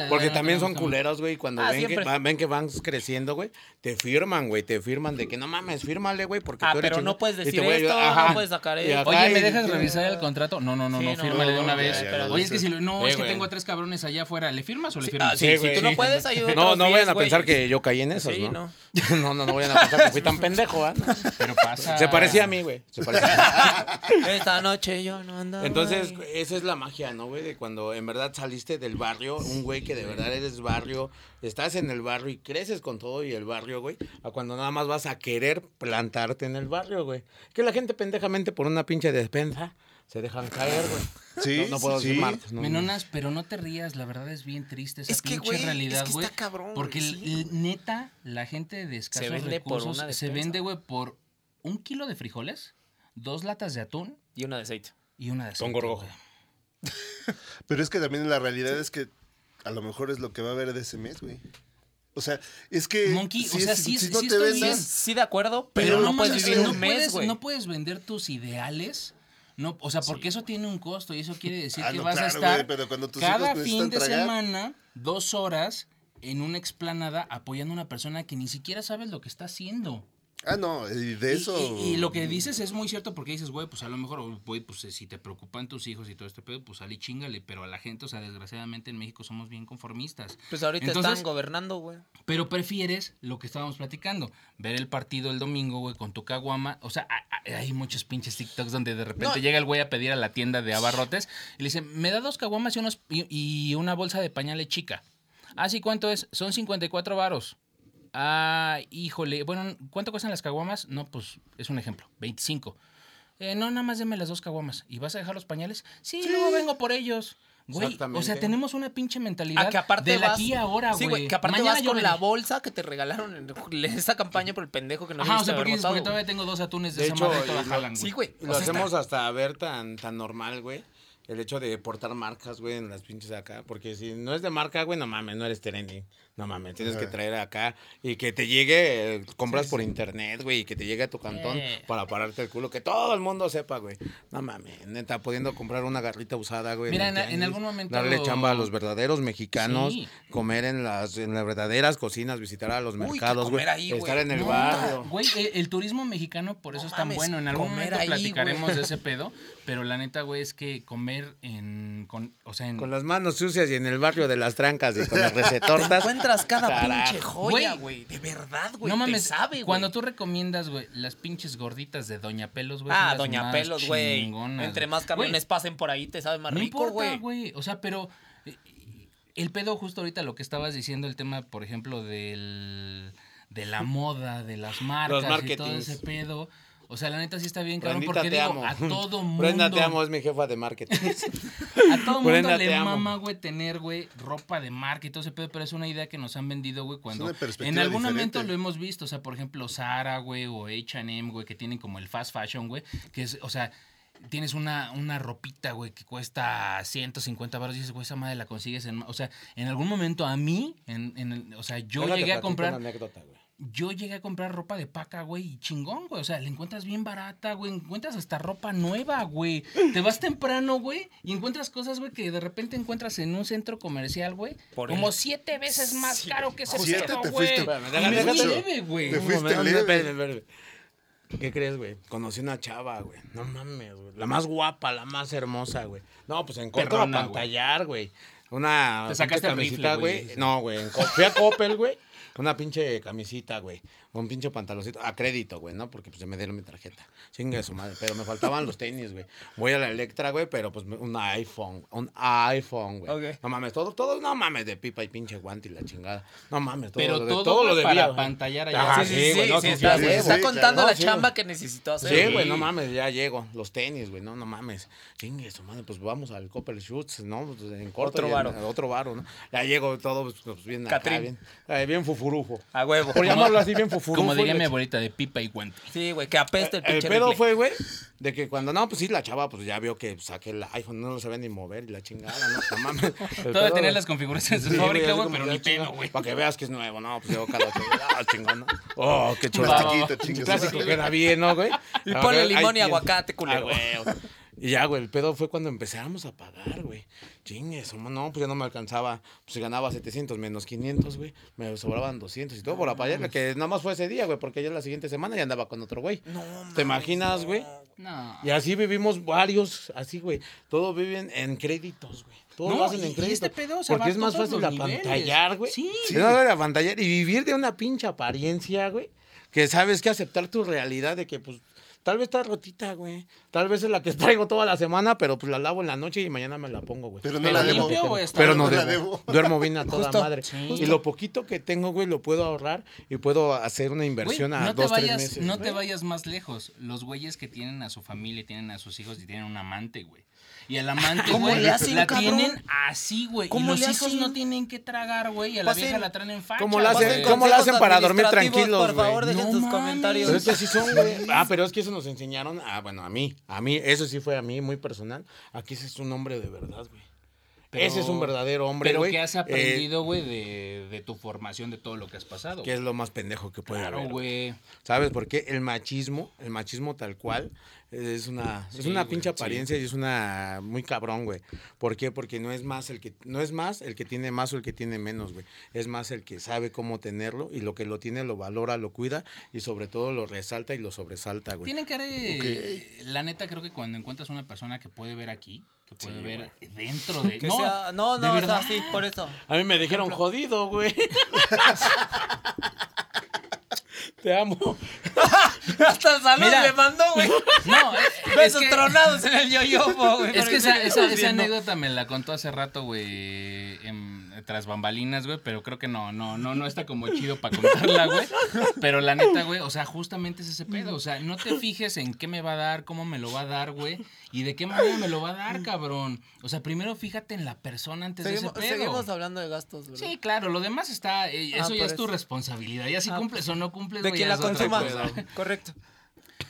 porque dale, también son culeros, güey. Cuando Ah, ven, que, ven que van creciendo, güey, te firman, güey. Te firman de que no mames, fírmale, güey. Porque Ah, tú eres pero no puedes decir a esto, ayudar. no puedes sacar esto. Oye, ¿me y- dejas revisar el contrato? No, no, no, Sí, no, no, fírmale de una vez. Oye, es que si lo- no, es que tengo a tres cabrones allá afuera, ¿le firmas o le firmas? ah, sí, si tú no puedes, ayuda. No, no vayan a pensar que yo caí en eso, ¿no? No, no, no vayan a pensar que fui tan pendejo, ¿ah? Pero pasa. Se parecía a mí, güey. Se parecía. Esta noche yo no andaba. Entonces, ahí. esa es la magia, ¿no, güey? De cuando en verdad saliste del barrio, un güey que de verdad eres barrio, estás en el barrio y creces con todo y el barrio, güey, a cuando nada más vas a querer plantarte en el barrio, güey. Que la gente pendejamente por una pinche despensa se dejan caer, güey. Sí, no, no puedo sí. decir marcas, ¿no? Menonas, pero no te rías, la verdad es bien triste esa Es que, pinche güey, es realidad, que güey. está cabrón, porque el- neta, la gente de escasos vende por recursos una se vende, güey, por un kilo de frijoles, dos latas de atún Y una de aceite. y una de aceite, Con gorgojo. Pero es que también la realidad es que a lo mejor es lo que va a haber de ese mes, güey. O sea, es que. Monkey, o sea, sí- si sí no te estoy bien. Sí, de acuerdo, pero, Pero no, no puedes vivir no un mes, puedes- güey. No puedes vender tus ideales. No, o sea, porque eso tiene un costo y eso quiere decir Ah, que no, vas a estar güey, pero cuando tus cada hijos fin de tragar. semana, dos horas en una explanada apoyando a una persona que ni siquiera sabes lo que está haciendo. Ah, no, y de Y- eso. Y, y lo que dices es muy cierto porque dices, güey, pues a lo mejor, güey, pues eh, si te preocupan tus hijos y todo este pedo, pues salí chingale. Pero a la gente, o sea, desgraciadamente en México somos bien conformistas. Pues ahorita Entonces, están gobernando, güey. Pero prefieres lo que estábamos platicando, ver el partido el domingo, güey, con tu caguama. O sea, hay muchos pinches TikToks donde de repente No. llega el güey a pedir a la tienda de abarrotes y le dice, me da dos caguamas y, unos, y, y una bolsa de pañales chica. Ah, sí, ¿cuánto es? Son 54 varos. Ah, híjole. Bueno, ¿cuánto cuestan las caguamas? No, pues es un ejemplo, 25. Eh, no, nada más deme las dos caguamas. ¿Y vas a dejar los pañales? Sí, luego vengo por ellos. Güey, o sea, tenemos una pinche mentalidad que aparte de la vas, aquí ahora, güey. Sí, güey, que aparte Mañana vas con la bolsa que te regalaron en esa campaña por el pendejo que no Ajá, o sea, porque, dices, porque güey. todavía tengo dos atunes de, De esa hecho, madre y toda jalan, Sí, güey. güey. Lo o sea, hacemos hasta ver tan, tan normal, güey. El hecho de portar marcas, güey, en las pinches acá. Porque si no es de marca, güey, no mames, no eres trending. No mames, tienes que traer acá y que te llegue, eh, compras por internet, güey, y que te llegue a tu cantón Eh. para pararte el culo. Que todo el mundo sepa, güey. No mames, neta, pudiendo comprar una garrita usada, güey. Mira, en- en algún momento- Darle chamba a los verdaderos mexicanos, Sí. comer en las, en las verdaderas cocinas, visitar a los Uy, mercados, güey. comer ahí, güey. Estar en el No, barrio. Güey, el, el turismo mexicano por eso No es tan mames, bueno. En algún momento ahí, platicaremos güey. de ese pedo. Pero la neta, güey, es que comer en. Con, o sea, en. Con las manos sucias y en el barrio de las trancas y con las Te recetortas. encuentras cada Carajo. pinche joya, Güey. De verdad, güey. no mames, Te sabe, güey. cuando tú recomiendas, güey, las pinches gorditas de Doña Pelos, güey. son Ah, las Doña más Pelos, güey. Entre más camiones Güey, pasen por ahí, te sabe más no rico, importa, güey. güey. O sea, pero eh, el pedo justo ahorita lo que estabas diciendo, el tema, por ejemplo, del de la moda, de las marcas y todo ese pedo. O sea, la neta sí está bien, cabrón, Brendita, porque te digo, amo. a todo mundo. Brenda, te amo, es mi jefa de marketing. A todo mundo le mama, güey, tener, güey, ropa de marca y todo ese pedo, pero es una idea que nos han vendido, güey, cuando una perspectiva en algún diferente. momento lo hemos visto, o sea, por ejemplo, Zara, güey, o H&M, güey, que tienen como el fast fashion, güey, que es, o sea, tienes una, una ropita, güey, que cuesta 150 baros y dices, güey, esa madre la consigues en... O sea, en algún momento a mí, en, en el- o sea, yo Déjate llegué a comprar... una anécdota, güey. Yo llegué a comprar ropa de paca, güey, y chingón, güey. O sea, la encuentras bien barata, güey. Encuentras hasta ropa nueva, güey. Te vas temprano, güey, y encuentras cosas, güey, que de repente encuentras en un centro comercial, güey. Por Como el- siete veces más Sí. caro que ese ¿Siete pedo, te güey. fuiste? Leve, güey. Te fuiste momento, leve. espérame, espérame. ¿Qué crees, güey? Conocí una chava, güey. No mames, güey. La más guapa, la más hermosa, güey. No, pues en corto a pantallar, güey. Una Te sacaste pinche el rifle, camisita, güey. No, güey. Fui a Coppel, güey. Una pinche camisita, güey. Un pinche pantaloncito. A crédito, güey, ¿no? Porque pues se me dieron mi tarjeta. Chingue su madre. Pero me faltaban los tenis, güey. Voy a la Electra, güey, pero pues un iPhone. Un iPhone, güey. Ok. No mames, todo, todo, no mames, de pipa y pinche guante y la chingada. No mames, todo, Pero lo de- todo, todo lo debía. para güey. pantallar allá. Ajá, sí, sí, sí, güey, no, sí, sí, está, sí, está sí, contando la chamba güey. que necesitó hacer. Sí, güey, no mames, ya llego. Los tenis, güey, no, no mames. Chingue su madre, pues vamos al Coppel Shoots, ¿no? Pues, en corto. Otro en- varo. Otro varo, ¿no? Ya llego todo, pues, pues, bien acá, Catrín. bien, eh, bien fufurufo. A huevo. Por llamarlo así, bien fufurufo. Furufo Como diría mi abuelita, de pipa y guante. Sí, güey, que apesta el El pinche pedo rifle. fue, güey, de que cuando no, pues sí, la chava, pues ya vio que saqué el iPhone, no lo sabía ni mover y la chingada, no, no mames. El Todavía pedo, tenía las configuraciones de Sí, fábrica, güey, pero ni chinga, pedo, güey. Para que veas que es nuevo, no, pues llegó cada ocho, ah, chingón, ¿no? Oh, qué chulo. Plastiquito, Clásico queda bien, ¿no, güey? Y Ah, ponle limón y aguacate, culero. Ah, güey. Y ya, güey, el pedo fue cuando empezamos a pagar, güey. Chingues, no, pues ya no me alcanzaba. Pues ganaba 700 menos 500, güey, me sobraban 200 y todo por la paella, que nada más fue ese día, güey, porque ya la siguiente semana ya andaba con otro güey. ¿Te imaginas, güey? No. Y así vivimos varios, así, güey. Todos viven en créditos, güey. Todos No, lo hacen y- en y créditos. este pedo se porque es a más fácil apantallar, güey. Sí. Fácil apantallar y vivir de una pinche apariencia, güey. Que sabes que aceptar tu realidad de que, pues, tal vez está rotita, güey. Tal vez es la que traigo toda la semana, pero pues la lavo en la noche y mañana me la pongo, güey. Pero no Pero la debo. güey, Pero no la debo. debo. Duermo bien a toda Justo, madre. sí. Y lo poquito que tengo, güey, lo puedo ahorrar y puedo hacer una Güey, inversión a no te dos, tres vayas, meses. no te güey. vayas más lejos. Los güeyes que tienen a su familia, y tienen a sus hijos y tienen un amante, güey. Y al amante, ¿Cómo güey, le hacen, la cabrón? tienen así, güey. Y ¿Cómo los le hijos hacen? no tienen que tragar, güey. Y a la Pasen- vieja la traen en facha. ¿Cómo la hacen- güey. cómo la hacen para dormir tranquilos, Por favor, dejen No sus mames. comentarios. Pero es que así son, güey. Ah, pero es que eso nos enseñaron, ah, bueno, a mí, a mí, eso sí fue a mí, muy personal. Aquí ese es un hombre de verdad, güey. Pero- ese es un verdadero hombre, Pero güey. que has eh, aprendido, güey, de, de tu formación, de todo lo que has pasado. que es lo más pendejo que puede Claro, haber. güey. ¿Sabes por qué? El machismo, el machismo tal cual, es una, es una güey, pinche sí. apariencia y es una muy cabrón, güey. ¿Por qué? Porque no es más el que, no es más el que tiene más o el que tiene menos, güey. Es más el que sabe cómo tenerlo y lo que lo tiene lo valora, lo cuida y sobre todo lo resalta y lo sobresalta, güey. Tienen que ver, la neta, creo que cuando encuentras una persona que puede ver aquí, que puede ver dentro de... Que no, sea- no, de no, o verdad. sea, sí, por eso. A mí me dijeron jodido, güey. Te amo. Hasta salud Mira. le mandó, güey. No, es Besos que- tronados en el yoyopo, güey. Es que esa, esa- esa anécdota me la contó hace rato, güey, en- tras bambalinas, güey, pero creo que no, no, no, no está como chido para contarla, güey. Pero la neta, güey, o sea, justamente es ese pedo, o sea, no te fijes en qué me va a dar, cómo me lo va a dar, güey, y de qué manera me lo va a dar, cabrón. O sea, primero fíjate en la persona antes Seguimos, de ese pedo. seguimos hablando de gastos, ¿verdad? Sí, claro, lo demás está, eh, Ah, eso ya es tu responsabilidad. Ya si Ah, cumples o no cumples, De güey, quien la consuma. Correcto.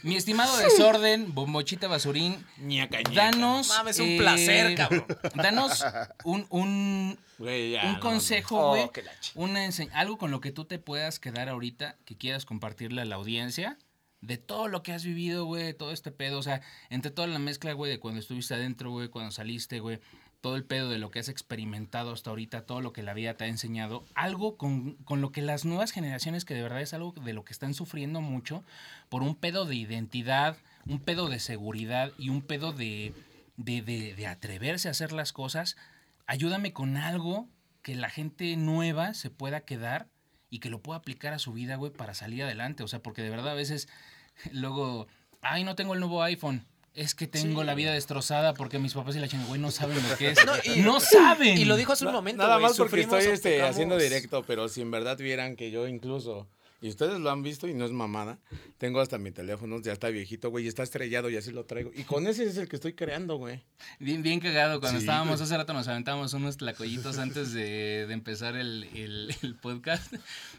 Mi estimado desorden, bombochita basurín, Ñaca, ñaca. danos. Mames, un placer, cabrón. Danos un, un, Güey, ya, un no, consejo, Oh, güey. una ense- algo con lo que tú te puedas quedar ahorita, que quieras compartirle a la audiencia. De todo lo que has vivido, güey, todo este pedo, o sea, entre toda la mezcla, güey, de cuando estuviste adentro, güey, cuando saliste, güey, todo el pedo de lo que has experimentado hasta ahorita, todo lo que la vida te ha enseñado, algo con, con lo que las nuevas generaciones, que de verdad es algo de lo que están sufriendo mucho, por un pedo de identidad, un pedo de seguridad y un pedo de, de, de- de atreverse a hacer las cosas, ayúdame con algo que la gente nueva se pueda quedar y que lo pueda aplicar a su vida, güey, para salir adelante. O sea, porque de verdad a veces luego, ay, no tengo el nuevo iPhone. Es que tengo la vida destrozada porque mis papás y la chinga, güey, no saben lo que es. No, saben. Y lo dijo hace un momento, Nada güey, más porque estoy este, haciendo directo, pero si en verdad vieran que yo incluso, y ustedes lo han visto y no es mamada, tengo hasta mi teléfono, ya está viejito, güey, y está estrellado y así lo traigo. Y con ese es el que estoy creando, güey. Bien, bien cagado. Cuando Sí, estábamos güey. hace rato nos aventábamos unos tlacoyitos antes de, de empezar el, el- el podcast.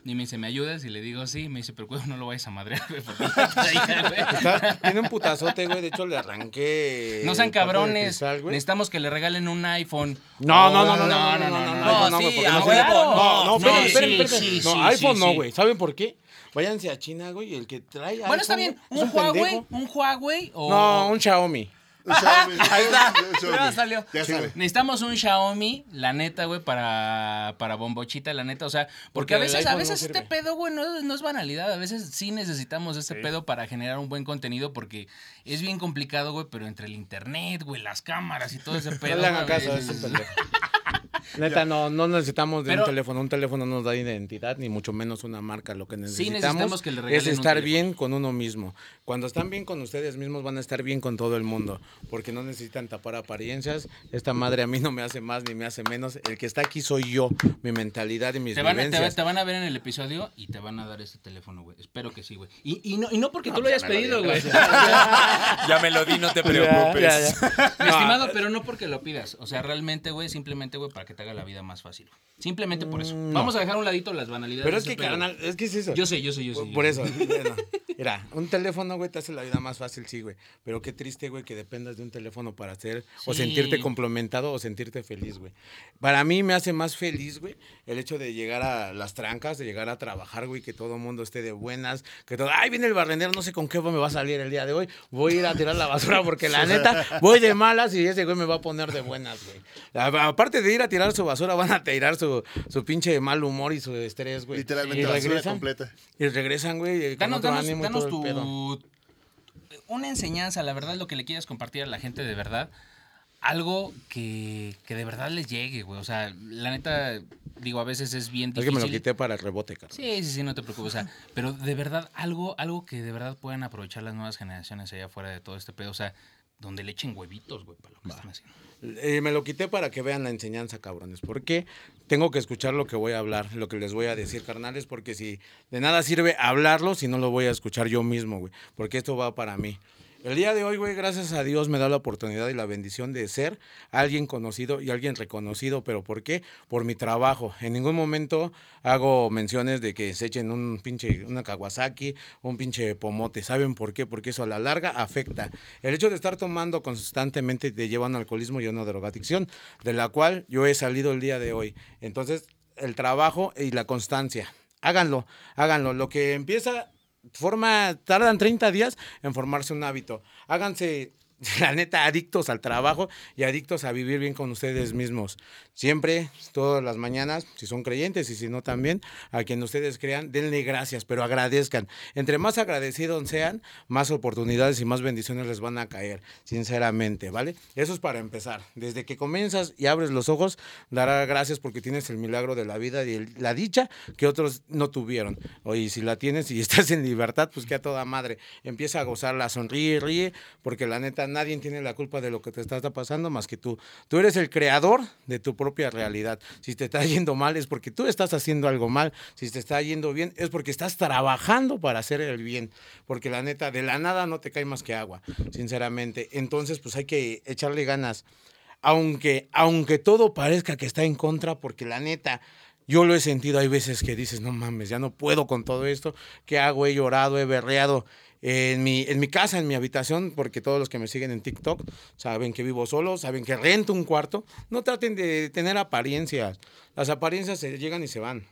Y me dice, ¿me ayudas? Y le digo, sí. Me dice, pero cuidado, no lo vayas a madrear, güey. porque ya está ahí, güey". Está- tiene un putazote, güey, de hecho le arranqué... No sean cabrones. cristal. Necesitamos que le regalen un iPhone. No, no, no, no, no, no, no, no, no, no, no, sí, güey, porque a no huevo, sirve. no, no, no, no, espérame, espérame, sí, espérame. sí, No, sí, iPhone sí, no, sí. güey. ¿Saben por qué? Váyanse a China, güey, y el que trae Bueno, está bien. ¿Un Huawei? pendejo. ¿Un Huawei? O... No, un Xiaomi. Ahí está. Ya salió. Ya sabe. Necesitamos un Xiaomi, la neta, güey, para, para bombochita, la neta. O sea, porque, Porque a veces, a no veces este sirve. pedo, güey, no, no es banalidad. A veces sí necesitamos este pedo para generar un buen contenido porque es bien complicado, güey, pero entre el internet, güey, las cámaras y todo ese No pedo. le hagan a caso, es veces- un pendejo. Neta, no, no necesitamos de Pero- un teléfono. Un teléfono no nos da identidad, ni mucho menos una marca. Lo que necesitamos, necesitamos que le es estar bien con uno mismo. Cuando están bien con ustedes mismos, van a estar bien con todo el mundo. Porque no necesitan tapar apariencias. Esta madre a mí no me hace más ni me hace menos. El que está aquí soy yo, mi mentalidad y mis Te van, a- te, vivencias. te van a ver en el episodio y te van a dar ese teléfono, güey. Espero que sí, güey. Y, y, no, y no porque tú lo hayas ya pedido, güey. Ya me lo di, no te Ya, ya, ya. Mi No, estimado, pero no porque lo pidas. O sea, realmente, güey, simplemente, güey, para que te haga la vida más fácil. Simplemente por eso. Mm, no. Vamos a dejar a un ladito las banalidades. Pero es que, carnal, es que es eso. Yo sé, yo sé, yo sé. Por, yo por sé. eso, bueno, mira, un teléfono, güey, te hace la vida más fácil, sí, güey. Pero qué triste, güey, que dependas de un teléfono para hacer o sentirte complementado o sentirte feliz, güey. Para mí me hace más feliz, güey, el hecho de llegar a las trancas, de llegar a trabajar, güey, que todo el mundo esté de buenas, que todo, ay, viene el barrendero, no sé con qué me va a salir el día de hoy, voy a ir a tirar la basura porque la neta, voy de malas y ese güey me va a poner de buenas, güey. Aparte de ir a tirar su basura, van a tirar su, su pinche mal humor y su estrés, güey. Literalmente Y basura regresan, completa. y regresan, güey, con Danos, otro danos- ánimo y danos todo el pedo. tu. Una enseñanza, la verdad, lo que le quieras compartir a la gente de verdad. Algo que, que de verdad les llegue, güey. O sea, la neta, digo, a veces es bien Es que difícil. me lo quité para el rebote, carnal. Sí, sí, sí, no te preocupes. O sea, pero de verdad, algo, algo que de verdad puedan aprovechar las nuevas generaciones allá afuera de todo este pedo. O sea, donde le echen huevitos, güey, para lo que están haciendo. Eh, me lo quité para que vean la enseñanza, cabrones. Porque tengo que escuchar lo que voy a hablar, lo que les voy a decir, carnales, porque si de nada sirve hablarlo si no lo voy a escuchar yo mismo, güey. Porque esto va para mí. El día de hoy, güey, gracias a Dios me da la oportunidad y la bendición de ser alguien conocido y alguien reconocido. ¿Pero por qué? Por mi trabajo. En ningún momento hago menciones de que se echen un pinche, una Kawasaki, un pinche pomote. ¿Saben por qué? Porque eso a la larga afecta. El hecho de estar tomando constantemente te lleva a un alcoholismo y a una drogadicción, de la cual yo he salido el día de hoy. Entonces, el trabajo y la constancia. Háganlo, háganlo. Lo que empieza forma, tardan 30 días en formarse un hábito. Háganse, la neta, adictos al trabajo y adictos a vivir bien con ustedes mismos. Siempre, todas las mañanas, si son creyentes y si no también, a quien ustedes crean, denle gracias, pero agradezcan. Entre más agradecidos sean, más oportunidades y más bendiciones les van a caer, sinceramente, ¿vale? Eso es para empezar. Desde que comienzas y abres los ojos, dará gracias porque tienes el milagro de la vida y la dicha que otros no tuvieron. Oye, si la tienes y estás en libertad, pues que a toda madre. Empieza a gozarla, sonríe, ríe, porque la neta nadie tiene la culpa de lo que te está pasando más que tú. Tú eres el creador de tu propia realidad. Si te está yendo mal es porque tú estás haciendo algo mal. Si te está yendo bien es porque estás trabajando para hacer el bien. Porque la neta, de la nada no te cae más que agua, sinceramente. Entonces, pues hay que echarle ganas aunque, aunque todo parezca que está en contra, porque la neta, yo lo he sentido, hay veces que dices, no mames, ya no puedo con todo esto, ¿qué hago? He llorado, he berreado en mi, en mi casa, en mi habitación, porque todos los que me siguen en TikTok saben que vivo solo, saben que rento un cuarto, no traten de tener apariencias, las apariencias se llegan y se van.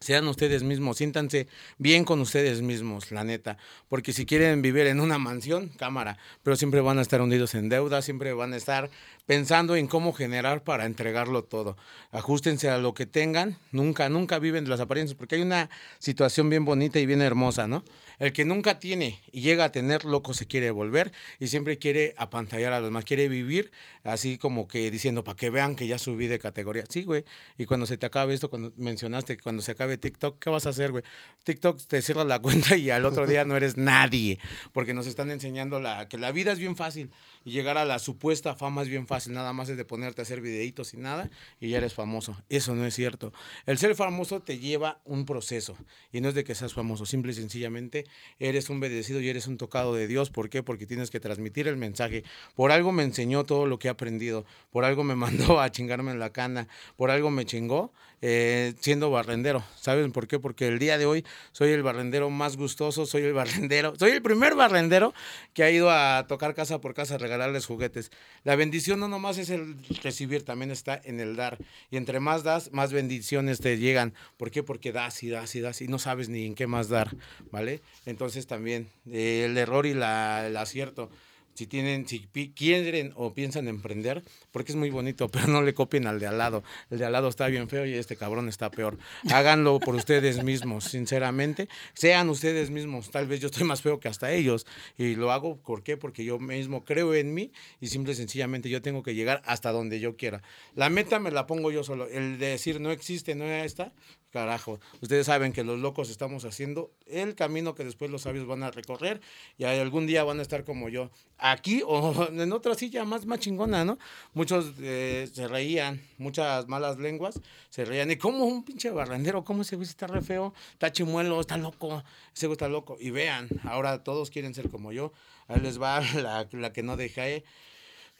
Sean ustedes mismos, siéntanse bien con ustedes mismos, la neta. Porque si quieren vivir en una mansión, cámara, pero siempre van a estar hundidos en deuda, siempre van a estar pensando en cómo generar para entregarlo todo. Ajustense a lo que tengan, nunca, nunca viven las apariencias, porque hay una situación bien bonita y bien hermosa, ¿no? El que nunca tiene y llega a tener, loco se quiere volver y siempre quiere apantallar a los demás, quiere vivir así como que diciendo, para que vean que ya subí de categoría. Sí, güey. Y cuando se te acabe esto, cuando mencionaste que cuando se acabe TikTok, ¿qué vas a hacer, güey? TikTok te cierra la cuenta y al otro día no eres nadie, porque nos están enseñando la, que la vida es bien fácil y llegar a la supuesta fama es bien fácil, nada más es de ponerte a hacer videitos y nada y ya eres famoso. Eso no es cierto. El ser famoso te lleva un proceso y no es de que seas famoso, simple y sencillamente eres un bendecido y eres un tocado de Dios. ¿Por qué? Porque tienes que transmitir el mensaje. Por algo me enseñó todo lo que he aprendido, por algo me mandó a chingarme en la cana, por algo me chingó eh, siendo barrendero. ¿Saben por qué? Porque el día de hoy soy el barrendero más gustoso, soy el barrendero, soy el primer barrendero que ha ido a tocar casa por casa a regalarles juguetes. La bendición no nomás es el recibir, también está en el dar. Y entre más das, más bendiciones te llegan. ¿Por qué? Porque das y das y das y no sabes ni en qué más dar, ¿vale? Entonces también eh, el error y el acierto si tienen, si quieren o piensan emprender, porque es muy bonito, pero no le copien al de al lado. El de al lado está bien feo y este cabrón está peor. Háganlo por ustedes mismos, sinceramente. Sean ustedes mismos. Tal vez yo estoy más feo que hasta ellos. Y lo hago, ¿por qué? Porque yo mismo creo en mí y simple y sencillamente yo tengo que llegar hasta donde yo quiera. La meta me la pongo yo solo. El de decir no existe, no está, carajo. Ustedes saben que los locos estamos haciendo el camino que después los sabios van a recorrer y algún día van a estar como yo, aquí o en otra silla más, más chingona, ¿no? Muchos eh, se reían, muchas malas lenguas se reían. ¿Y cómo un pinche barrendero? ¿Cómo ese güey está re feo? Está chimuelo, está loco, ese güey está loco. Y vean, ahora todos quieren ser como yo. Ahí les va la, la que no dejé.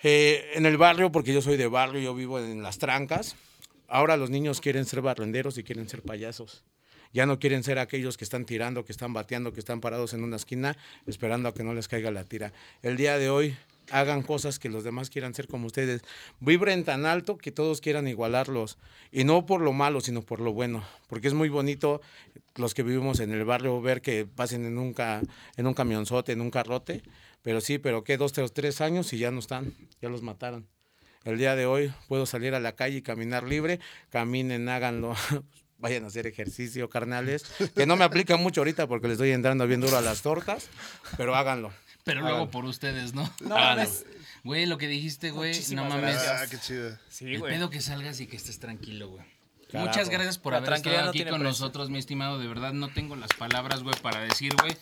Eh, en el barrio, porque yo soy de barrio, yo vivo en las trancas ahora los niños quieren ser barrenderos y quieren ser payasos. Ya no quieren ser aquellos que están tirando, que están bateando, que están parados en una esquina esperando a que no les caiga la tira. El día de hoy hagan cosas que los demás quieran ser como ustedes. Vibren tan alto que todos quieran igualarlos. Y no por lo malo, sino por lo bueno. Porque es muy bonito los que vivimos en el barrio ver que pasen en un, ca- en un camionzote, en un carrote. Pero sí, pero que dos, tres, tres años y ya no están, ya los mataron. El día de hoy puedo salir a la calle y caminar libre. Caminen, háganlo. Vayan a hacer ejercicio, carnales. Que no me aplica mucho ahorita porque les estoy entrando bien duro a las tortas, pero háganlo. Pero Háganlo. luego por ustedes, ¿no? No. Güey, lo que dijiste, güey, no mames. Ah, qué chido. Sí, El güey. pedo que salgas y que estés tranquilo, güey. Carajo. Muchas gracias por La haber estado no aquí con precio. nosotros, mi estimado. De verdad, no tengo las palabras, güey, para decir, güey,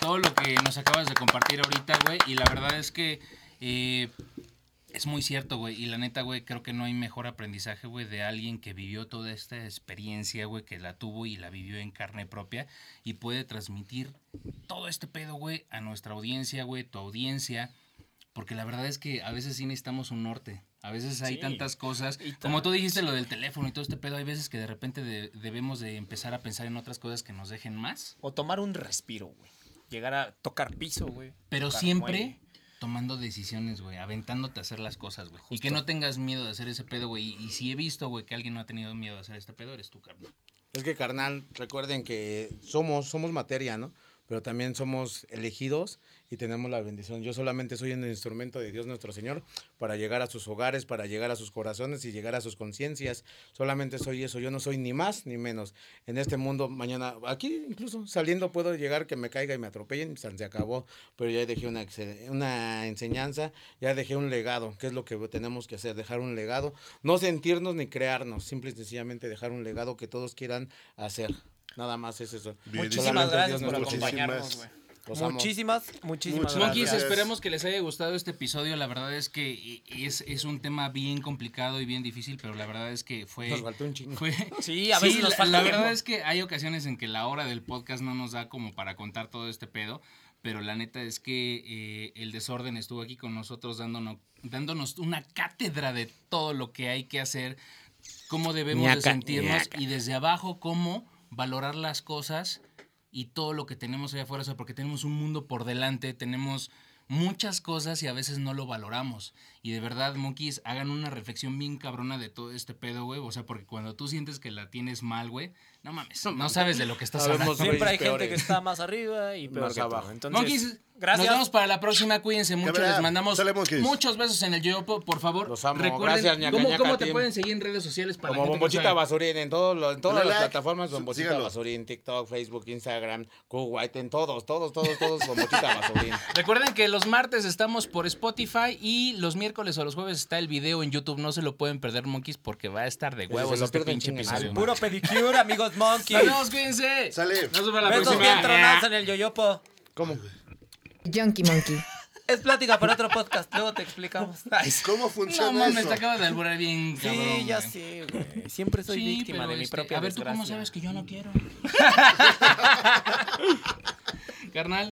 todo lo que nos acabas de compartir ahorita, güey. Y la verdad es que eh, es muy cierto, güey. Y la neta, güey, creo que no hay mejor aprendizaje, güey, de alguien que vivió toda esta experiencia, güey, que la tuvo y la vivió en carne propia y puede transmitir todo este pedo, güey, a nuestra audiencia, güey, tu audiencia. Porque la verdad es que a veces sí necesitamos un norte. A veces hay Sí. tantas cosas. Como tú dijiste lo del teléfono y todo este pedo, hay veces que de repente de- debemos de empezar a pensar en otras cosas que nos dejen más. O tomar un respiro, güey. Llegar a tocar piso, güey. Pero siempre muelle. Tomando decisiones, güey. Aventándote a hacer las cosas, güey. Y que no tengas miedo de hacer ese pedo, güey. Y si he visto, güey, que alguien no ha tenido miedo de hacer este pedo, eres tú, carnal. Es que, carnal, recuerden que somos, somos materia, ¿no? Pero también somos elegidos y tenemos la bendición. Yo solamente soy un instrumento de Dios nuestro Señor para llegar a sus hogares, para llegar a sus corazones y llegar a sus conciencias. Solamente soy eso. Yo no soy ni más ni menos. En este mundo, mañana, aquí incluso saliendo puedo llegar que me caiga y me atropellen, se acabó. Pero ya dejé una, una enseñanza, ya dejé un legado, que es lo que tenemos que hacer, dejar un legado. No sentirnos ni crearnos, simple y sencillamente dejar un legado que todos quieran hacer. Nada más es eso. Muchísimas Solamente gracias por acompañarnos, güey. Los amo. Muchísimas, muchísimas Monkeys, gracias. esperemos que les haya gustado este episodio. La verdad es que es, es un tema bien complicado y bien difícil, pero la verdad es que fue... Nos faltó un chingo. fue Sí, a veces nos la, falta la verdad es que hay ocasiones en que la hora del podcast no nos da como para contar todo este pedo, pero la neta es que eh, el desorden estuvo aquí con nosotros dándonos, dándonos una cátedra de todo lo que hay que hacer, cómo debemos de sentirnos ñaca. y desde abajo cómo valorar las cosas y todo lo que tenemos allá afuera, o sea, porque tenemos un mundo por delante, tenemos muchas cosas y a veces no lo valoramos. Y de verdad, monkeys, hagan una reflexión bien cabrona de todo este pedo, güey. O sea, porque cuando tú sientes que la tienes mal, güey, no mames, no sabes de lo que estás Sabemos hablando. Siempre hay gente que está más arriba y peor Más que abajo. Entonces, Monkeys, gracias. nos vemos para la próxima. Cuídense mucho. Les mandamos muchos besos en el yoyopo, por favor. Los amo. Recuerden, Gracias, ñaca, ¿cómo, ñaca, cómo te pueden seguir en redes sociales para Como Bombochita? Basurín, en, todos los- en todas las plataformas, Bombochita. Basurín, TikTok, Facebook, Instagram, White, en todos, todos, todos, todos, Bombochita Basurín. Recuerden que los martes estamos por Spotify y los miércoles o los jueves está el video en YouTube. No se lo pueden perder, monkeys, porque va a estar de huevos lo este pinche episodio. Puro pedicure, amigos monkeys. Nos vemos, cuídense. Sale. Nos vemos para la Besos próxima. bien tronados en el yoyopo. ¿Cómo? Junkie Monkey. Es plática para otro podcast, luego te explicamos. Ay, sí. ¿Cómo funciona No mames, eso? te acabas de alburar bien, cabrón. Sí, ya güey. sé, güey. Siempre soy Sí, víctima de mi este, propia A ver, ¿tú cómo desgracia. sabes que yo no quiero? Carnal.